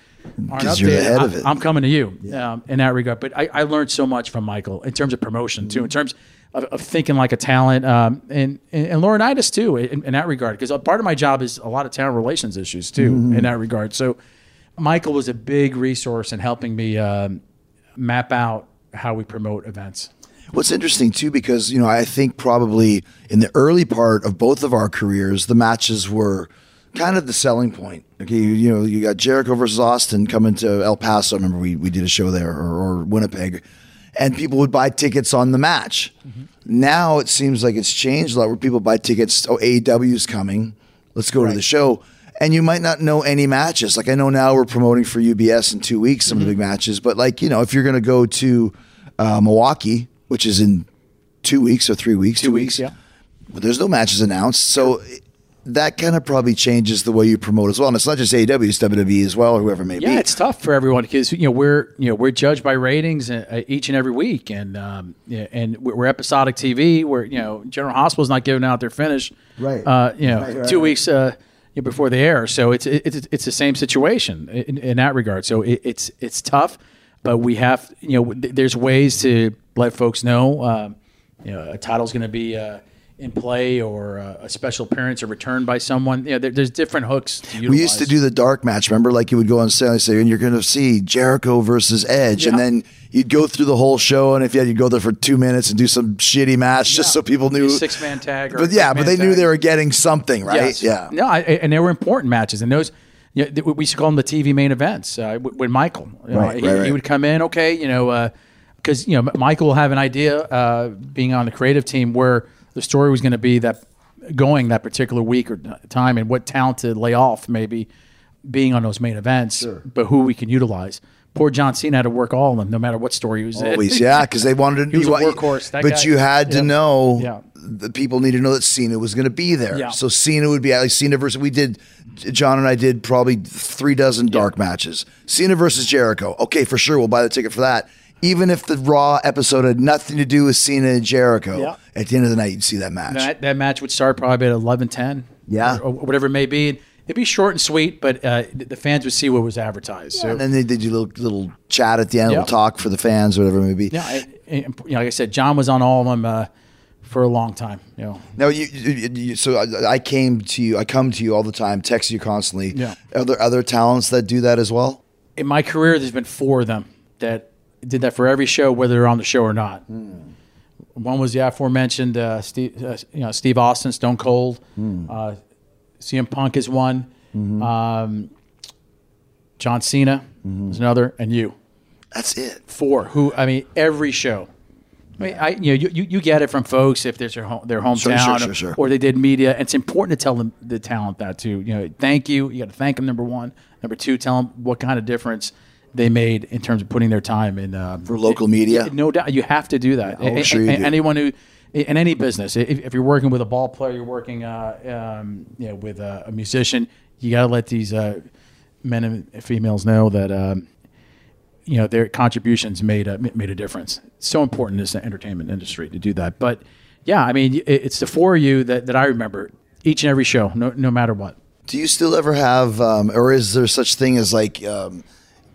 aren't 'Cause you're the updated, I- it. I'm coming to you um, in that regard. But I, I learned so much from Michael in terms of promotion too, in terms of, of thinking like a talent, um, and, and and Laurinaitis too in, in that regard. Because part of my job is a lot of talent relations issues too in that regard. So Michael was a big resource in helping me um, map out how we promote events. What's interesting too, because you know, I think probably in the early part of both of our careers, the matches were kind of the selling point. Okay, you, you know, you got Jericho versus Austin coming to El Paso. I remember we, we did a show there, or, or Winnipeg, and people would buy tickets on the match. Now it seems like it's changed a lot, where people buy tickets. Oh, AEW's coming. Let's go to the show. And you might not know any matches. Like I know now we're promoting for UBS in two weeks some of the big matches, but like you know, if you're going to go to uh, Milwaukee, which is in two weeks or three weeks, two, weeks, yeah. But there's no matches announced, so that kind of probably changes the way you promote as well. And it's not just AEW, it's WWE as well, or whoever it may be. Yeah, it's tough for everyone because you know we're you know we're judged by ratings uh, each and every week, and um, yeah, and we're we're episodic TV. Where you know General Hospital's not giving out their finish, Right. Uh, you know, Right, right, two right. weeks uh, before the air. So it's it's it's the same situation in, in that regard. So it, it's it's tough, but we have you know th- there's ways to let folks know. Um, you know, a title's going to be. Uh, in play, or uh, a special appearance, or return by someone. You know, there, there's different hooks. To we used to do the dark match. Remember, like you would go on sale and say, and you're going to see Jericho versus Edge, and then you'd go through the whole show, and if you had, you'd go there for two minutes and do some shitty match just so people knew. six man tag. Or But yeah, but they eight-man knew they were getting something, right? Yes. Yeah. No, I, and they were important matches, and those. You know, th- we used to call them the TV main events. Uh, with, Michael, you know, Right, he, right, right. he would come in, okay, you know, because you know Michael will have an idea, uh, being on the creative team, where the story was going to be that going that particular week or time, and what talent to lay off, maybe being on those main events, but who we can utilize. Poor John Cena had to work all of them, no matter what story he was in. Always, yeah, because they wanted to. He was a workhorse, that but guy. you had to know. Yeah. The people need to know that Cena was going to be there. Yeah. So Cena would be like Cena versus. We did. John and I did probably three dozen dark matches. Cena versus Jericho. Okay, for sure, we'll buy the ticket for that. Even if the Raw episode had nothing to do with Cena and Jericho, Yeah. at the end of the night, you'd see that match. that, that match would start probably at 11 10 Yeah. or, or whatever it may be it'd be short and sweet but uh, the the fans would see what was advertised so and then they did your little little chat at the end, Yeah. little talk for the fans, whatever it may be. Yeah, I- and, you know, like I said, John was on all of them uh, for a long time. You know, Now you, you, you so I, I came to you. I come to you all the time, text you constantly. Yeah. Are there other talents that do that as well? in my career, there's been four of them that did that for every show, whether they're on the show or not. One was the aforementioned uh, Steve, uh, you know, Steve Austin, Stone Cold. Uh, CM Punk is one. Um, John Cena is another, and you. That's it. Four. Who I mean, every show. I mean, I you know you, you, get it from folks if there's their home, their hometown sure, or- sure, sure. or they did media. It's important to tell them the talent that too. You know, thank you. You got to thank them. Number one. Number two, tell them what kind of difference they made in terms of putting their time in uh, For local media? No doubt, you have to do that. A- sure a- you a- do. Anyone who in any business, if, if you're working with a ball player, you're working uh, um, you know, with a, a musician, you got to let these uh, men and females know that. Um, you know their contributions made a made a difference. It's so important in the entertainment industry to do that. But yeah, I mean, it, it's the four of you that, that I remember each and every show, no no matter what. Do you still ever have, um, or is there such thing as like, um,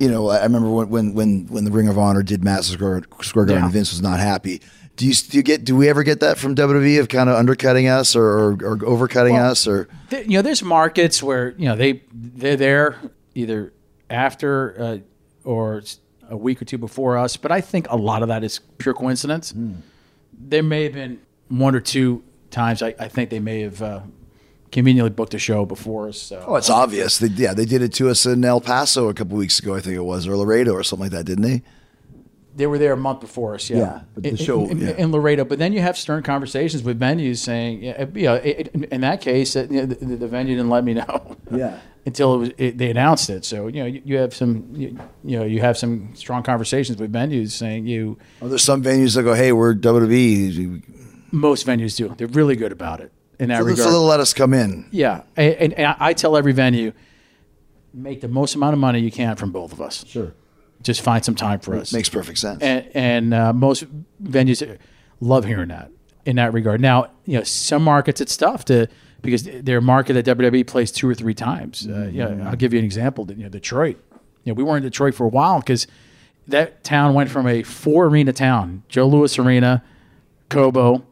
you know, I remember when when when, when the Ring of Honor did Madison Square, Square Garden, Yeah. and Vince was not happy. Do you, do you get? Do we ever get that from WWE of kind of undercutting us or, or, or overcutting Well, us or? There- you know, there's markets where you know they they're there either after uh, or a week or two before us, but I think a lot of that is pure coincidence. There may have been one or two times I, I think they may have uh, conveniently booked a show before us. So. Oh, it's obvious. They, yeah, they did it to us in El Paso a couple weeks ago, I think it was, or Laredo or something like that, didn't they? They were there a month before us, yeah. Yeah, but the in, show- in, yeah. in Laredo. But then you have stern conversations with venues saying, yeah, you know, it, it- in that case, uh, you know, the, the venue didn't let me know. Yeah. Until it was, it, they announced it. So you know, you, you have some, you, you know, you have some strong conversations with venues saying you. Oh, there's some venues that go, "Hey, we're WWE." Most venues do. They're really good about it in that So, regard. so they'll let us come in. yeah, and, and, and I tell every venue, make the most amount of money you can from both of us. Sure, Just find some time for us. makes perfect sense. and, and uh, most venues love hearing that in that regard. Now, you know, some markets it's tough to because they're a market that WWE plays two or three times. Uh, you know, I'll give you an example. You know, Detroit. You know, we were in Detroit for a while because that town went from a four arena town, Joe Louis Arena, Cobo,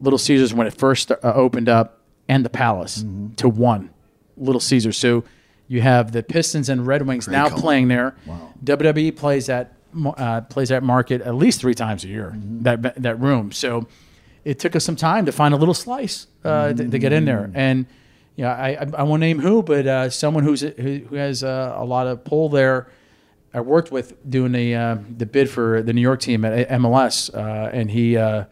Little Caesars when it first uh, opened up, and the Palace to one, Little Caesars. So you have the Pistons and Red Wings now call. playing there. WWE plays that uh, plays that market at least three times a year. That that room. So it took us some time to find a little slice uh, to, to get in there. And you know, I I, won't name who, but uh, someone who's who, who has uh, a lot of pull there. I worked with doing the uh, the bid for the New York team at MLS, uh, and he uh,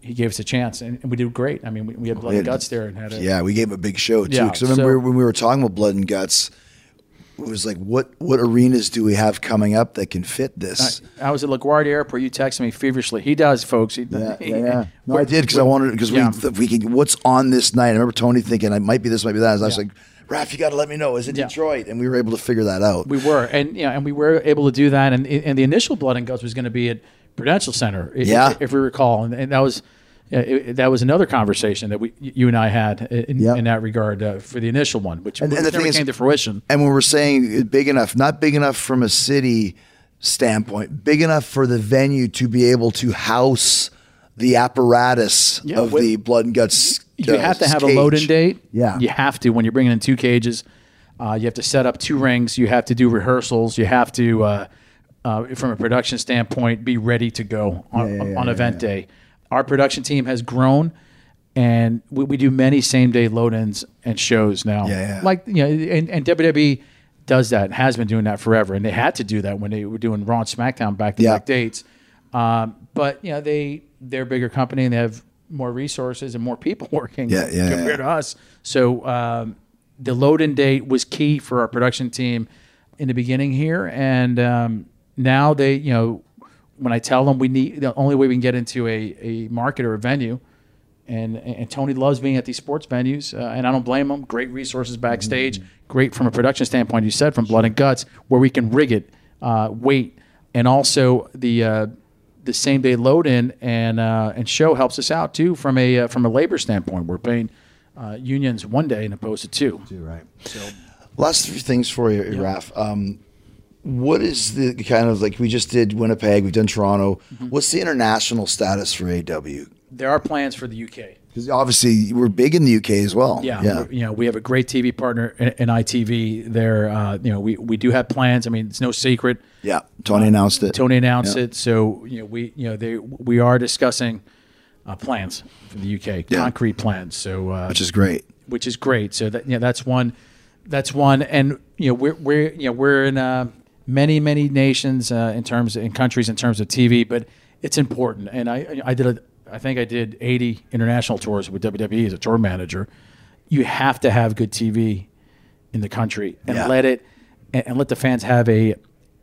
he gave us a chance, and, and we did great. I mean, we, we had blood We and guts there, and had a yeah, we gave him a big show too. Yeah, Because I remember so- when we were talking about Blood and Guts, was like, what what arenas do we have coming up that can fit this? I was at LaGuardia Airport. You texted me feverishly. He does, folks. He, Yeah, he- yeah, yeah. No, I did because I wanted because Yeah. we if we can. What's on this night? I remember Tony thinking I might be this, might be that. I was Yeah. like, Raf, you got to let me know. Is it Yeah. Detroit? And we were able to figure that out. We were, and yeah, and we were able to do that. And and the initial Blood and Guts was going to be at Prudential Center, i- Yeah. if, we recall, and, and that was. Yeah, it- that was another conversation that we, you and I had in, Yeah. in that regard uh, for the initial one, which, And- which and the never thing is- came to fruition. And when we're saying big enough, not big enough from a city standpoint, big enough for the venue to be able to house the apparatus Yeah, of with- the blood and guts. You uh, have to have a cage. load-in date. Yeah. you have to when you're bringing in two cages. Uh, you have to set up two rings. You have to do rehearsals. You have to, uh, uh, from a production standpoint, be ready to go on, Yeah, yeah, on event day. Our production team has grown, and we, we do many same-day load-ins and shows now. Yeah, yeah. Like you know, and, and WWE does that. and Has been doing that forever, and they had to do that when they were doing Raw and SmackDown back-to-back Yeah. dates. Um, but you know, they they're a bigger company and they have more resources and more people working Yeah, yeah, compared to us. So um, the load-in date was key for our production team in the beginning here, and um, now they, you know, when I tell them we need the only way we can get into a, a market or a venue. And, and Tony loves being at these sports venues, uh, and I don't blame him. Great resources backstage, great from a production standpoint. You said from Blood and Guts, where we can rig it, uh, weight, and also the uh, the same day load in and uh, and show helps us out too from a uh, from a labor standpoint. We're paying uh, unions one day and opposed to two. Two Right. Last few things for you, Raf. Um, what is the kind of like we just did Winnipeg, we've done Toronto. Mm-hmm. What's the international status for AW? There are plans for the UK. Because obviously we're big in the UK as well. Yeah, yeah. you know, we have a great TV partner in, in ITV. There, uh, you know, we, we do have plans. I mean, it's no secret. Yeah, Tony announced it. Tony announced Yeah. it, so you know, we you know they we are discussing uh, plans for the UK, Yeah. concrete plans. So uh, which is great. which is great. So that yeah, that's one, that's one, and you know we're we're you know we're in uh, many many nations uh, in terms in countries in terms of TV, but it's important. And I I did a I think I did eighty international tours with WWE as a tour manager. You have to have good TV in the country and Yeah. let it and, and let the fans have a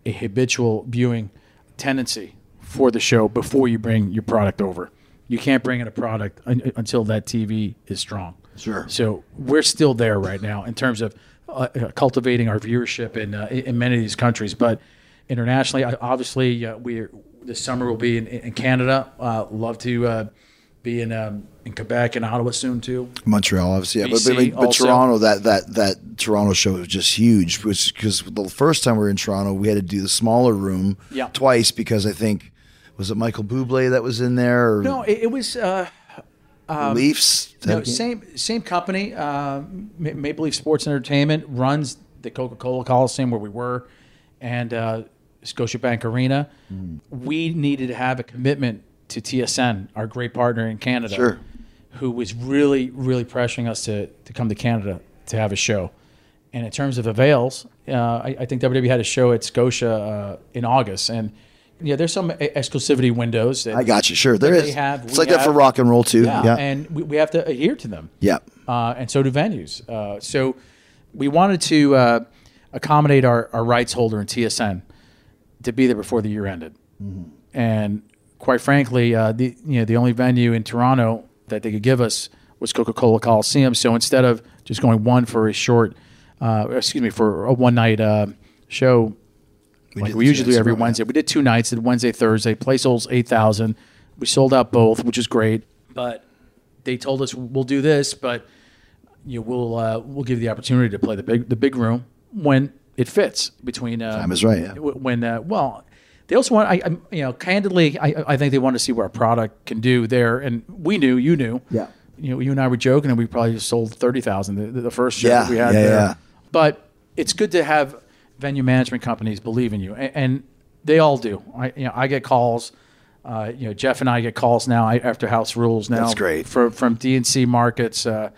a habitual viewing tendency for the show before you bring your product over. You can't bring in a product un- until that TV is strong. Sure. So we're still there right now in terms of uh, uh, cultivating our viewership in uh, in many of these countries, but internationally, obviously, uh, we this summer will be in, in Canada. Uh, love to uh, be in um, in Quebec and Ottawa soon too. Montreal, obviously, yeah, but, BC but, but also. Toronto, that that that Toronto show was just huge. Because the first time we were in Toronto, we had to do the smaller room Yeah. twice because I think was it Michael Bublé that was in there or No, it, it was. Uh, Leafs? No, same same company. Uh, Maple Leaf Sports Entertainment runs the Coca Cola Coliseum where we were, and uh, Scotiabank Arena. Mm. We needed to have a commitment to TSN, our great partner in Canada, Sure. who was really really pressuring us to to come to Canada to have a show. And in terms of avails, uh, I, I think WWE had a show at Scotia uh, in August, and yeah, there's some exclusivity windows. That I got you. Sure, there is. They have, it's like that for rock and roll too. Yeah, Yeah, and we, we have to adhere to them. yeah. Uh, and so do venues. Uh, so we wanted to uh, accommodate our, our rights holder in TSN to be there before the year ended. And quite frankly, uh, the you know the only venue in Toronto that they could give us was Coca Cola Coliseum. So instead of just going one for a short, uh, excuse me, for a one night uh, show, like we usually do every Wednesday. We did two nights, did Wednesday, Thursday. Place holds eight thousand. We sold out both, which is great. But they told us we'll do this, but you know, we'll uh, we'll give you the opportunity to play the big the big room when it fits between uh, Time is right, yeah. When uh, well, they also want I, I you know candidly I I think they want to see what our product can do there, and we knew you knew Yeah. you know you and I were joking, and we probably just sold thirty thousand the, the first show Yeah, we had yeah, there. yeah. But it's good to have venue management companies believe in you, and, and they all do. I you know I get calls. Uh, you know, Jeff and I get calls now after House Rules now. That's great. For, from DNC markets. Uh,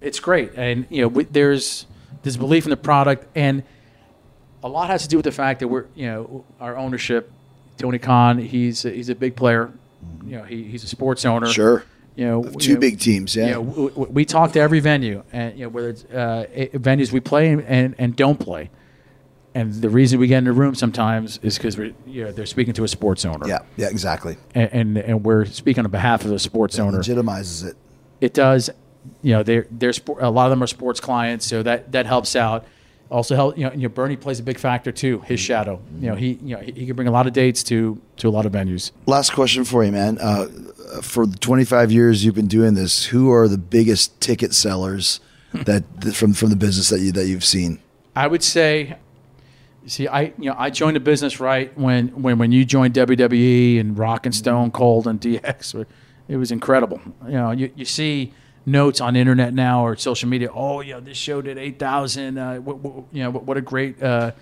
it's great, and you know, we, there's this belief in the product, and a lot has to do with the fact that we're you know our ownership. Tony Khan, he's he's a big player. You know, he, he's a sports owner. Sure. You know, Two you know, big teams. Yeah. you know, w- w- we talk to every venue, and you know whether it's uh, venues we play and, and don't play, and the reason we get in the room sometimes is because we're you know they're speaking to a sports owner, yeah. Yeah. Exactly. and, and and we're speaking on behalf of the sports owner. Legitimizes it. It does, you know, they're they're sport, a lot of them are sports clients, so that that helps out. Also, help you know, you know, Bernie plays a big factor too. His shadow, you know, he you know he, he can bring a lot of dates to to a lot of venues. Last question for you, man. Uh, for the 25 years you've been doing this, who are the biggest ticket sellers that from from the business that you that you've seen? I would say, see, I you know I joined the business right when when when you joined WWE and Rock and Stone Cold and DX. It was incredible. You know, you, you see notes on internet now or social media. Oh, yeah, this show did eight thousand. Uh, you know, what, what a great uh,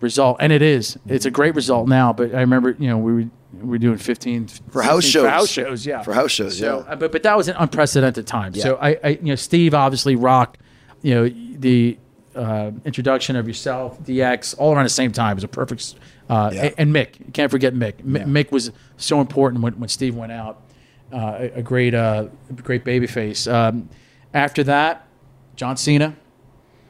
result, and it is. It's a great result now. But I remember, you know, we were we were doing fifteen For house 16 shows. For house shows, yeah. For house shows, So, yeah. uh, but but that was an unprecedented time. So I, I, you know, Steve obviously rocked, you know, the uh, introduction of yourself, DX, all around the same time. It was a perfect. Uh, Yeah. and, Mick, you can't forget Mick. M- Mick was so important when, when Steve went out. Uh, a, a great, uh, great baby face. Um, after that, John Cena.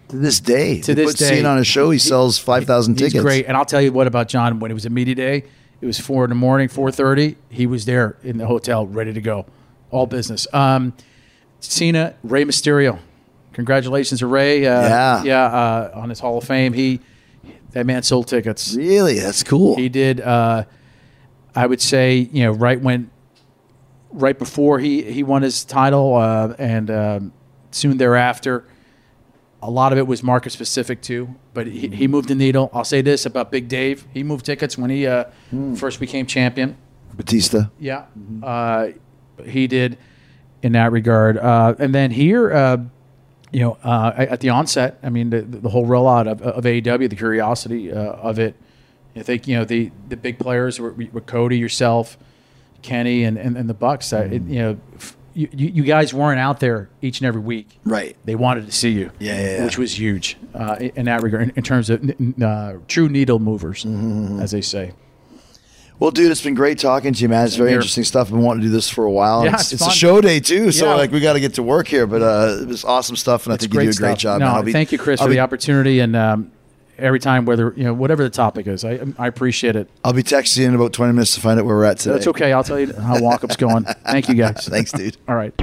To this day, To this day, Cena on a show, he, sells 5,000 He's tickets. great, and I'll tell you what about John. When it was a media day, it was four in the morning, four thirty. He was there in the hotel, ready to go, all business. Um, Cena, Rey Mysterio, congratulations to Rey. Uh, Yeah. yeah, uh, on his Hall of Fame. He that man sold tickets. Really, that's cool. He did. Uh, I would say, you know, right when, right before he he won his title, uh, and um, soon thereafter, a lot of it was market specific too, but he, he moved the needle. I'll say this about Big Dave: he moved tickets when he uh, first became champion. Batista. Yeah, uh, he did in that regard. Uh, and then here, uh, you know, uh, at the onset, I mean, the, the whole rollout of, of AEW, the curiosity uh, of it. I think you know the the big players were, were Cody, yourself, Kenny, and and, and the Bucks. Uh, it, you know. F- you, you guys weren't out there each and every week. Right. They wanted to see you. Yeah, yeah, yeah. Which was huge uh, in that regard, in, in terms of uh, true needle movers, Mm-hmm. as they say. Well, dude, it's been great talking to you, man. It's very interesting stuff. I've been wanting to do this for a while. Yeah, it's, it's it's a show day too, so Yeah. like we got to get to work here. But uh, it was awesome stuff, and I think you do a great job. No, man. I'll be- thank you, Chris, I'll for be, the opportunity. And um, every time, whether you know whatever the topic is, I I appreciate it. I'll be texting you in about twenty minutes to find out where we're at today. That's okay. I'll tell you how walk-up's going. Thank you, guys. Thanks, dude. All right.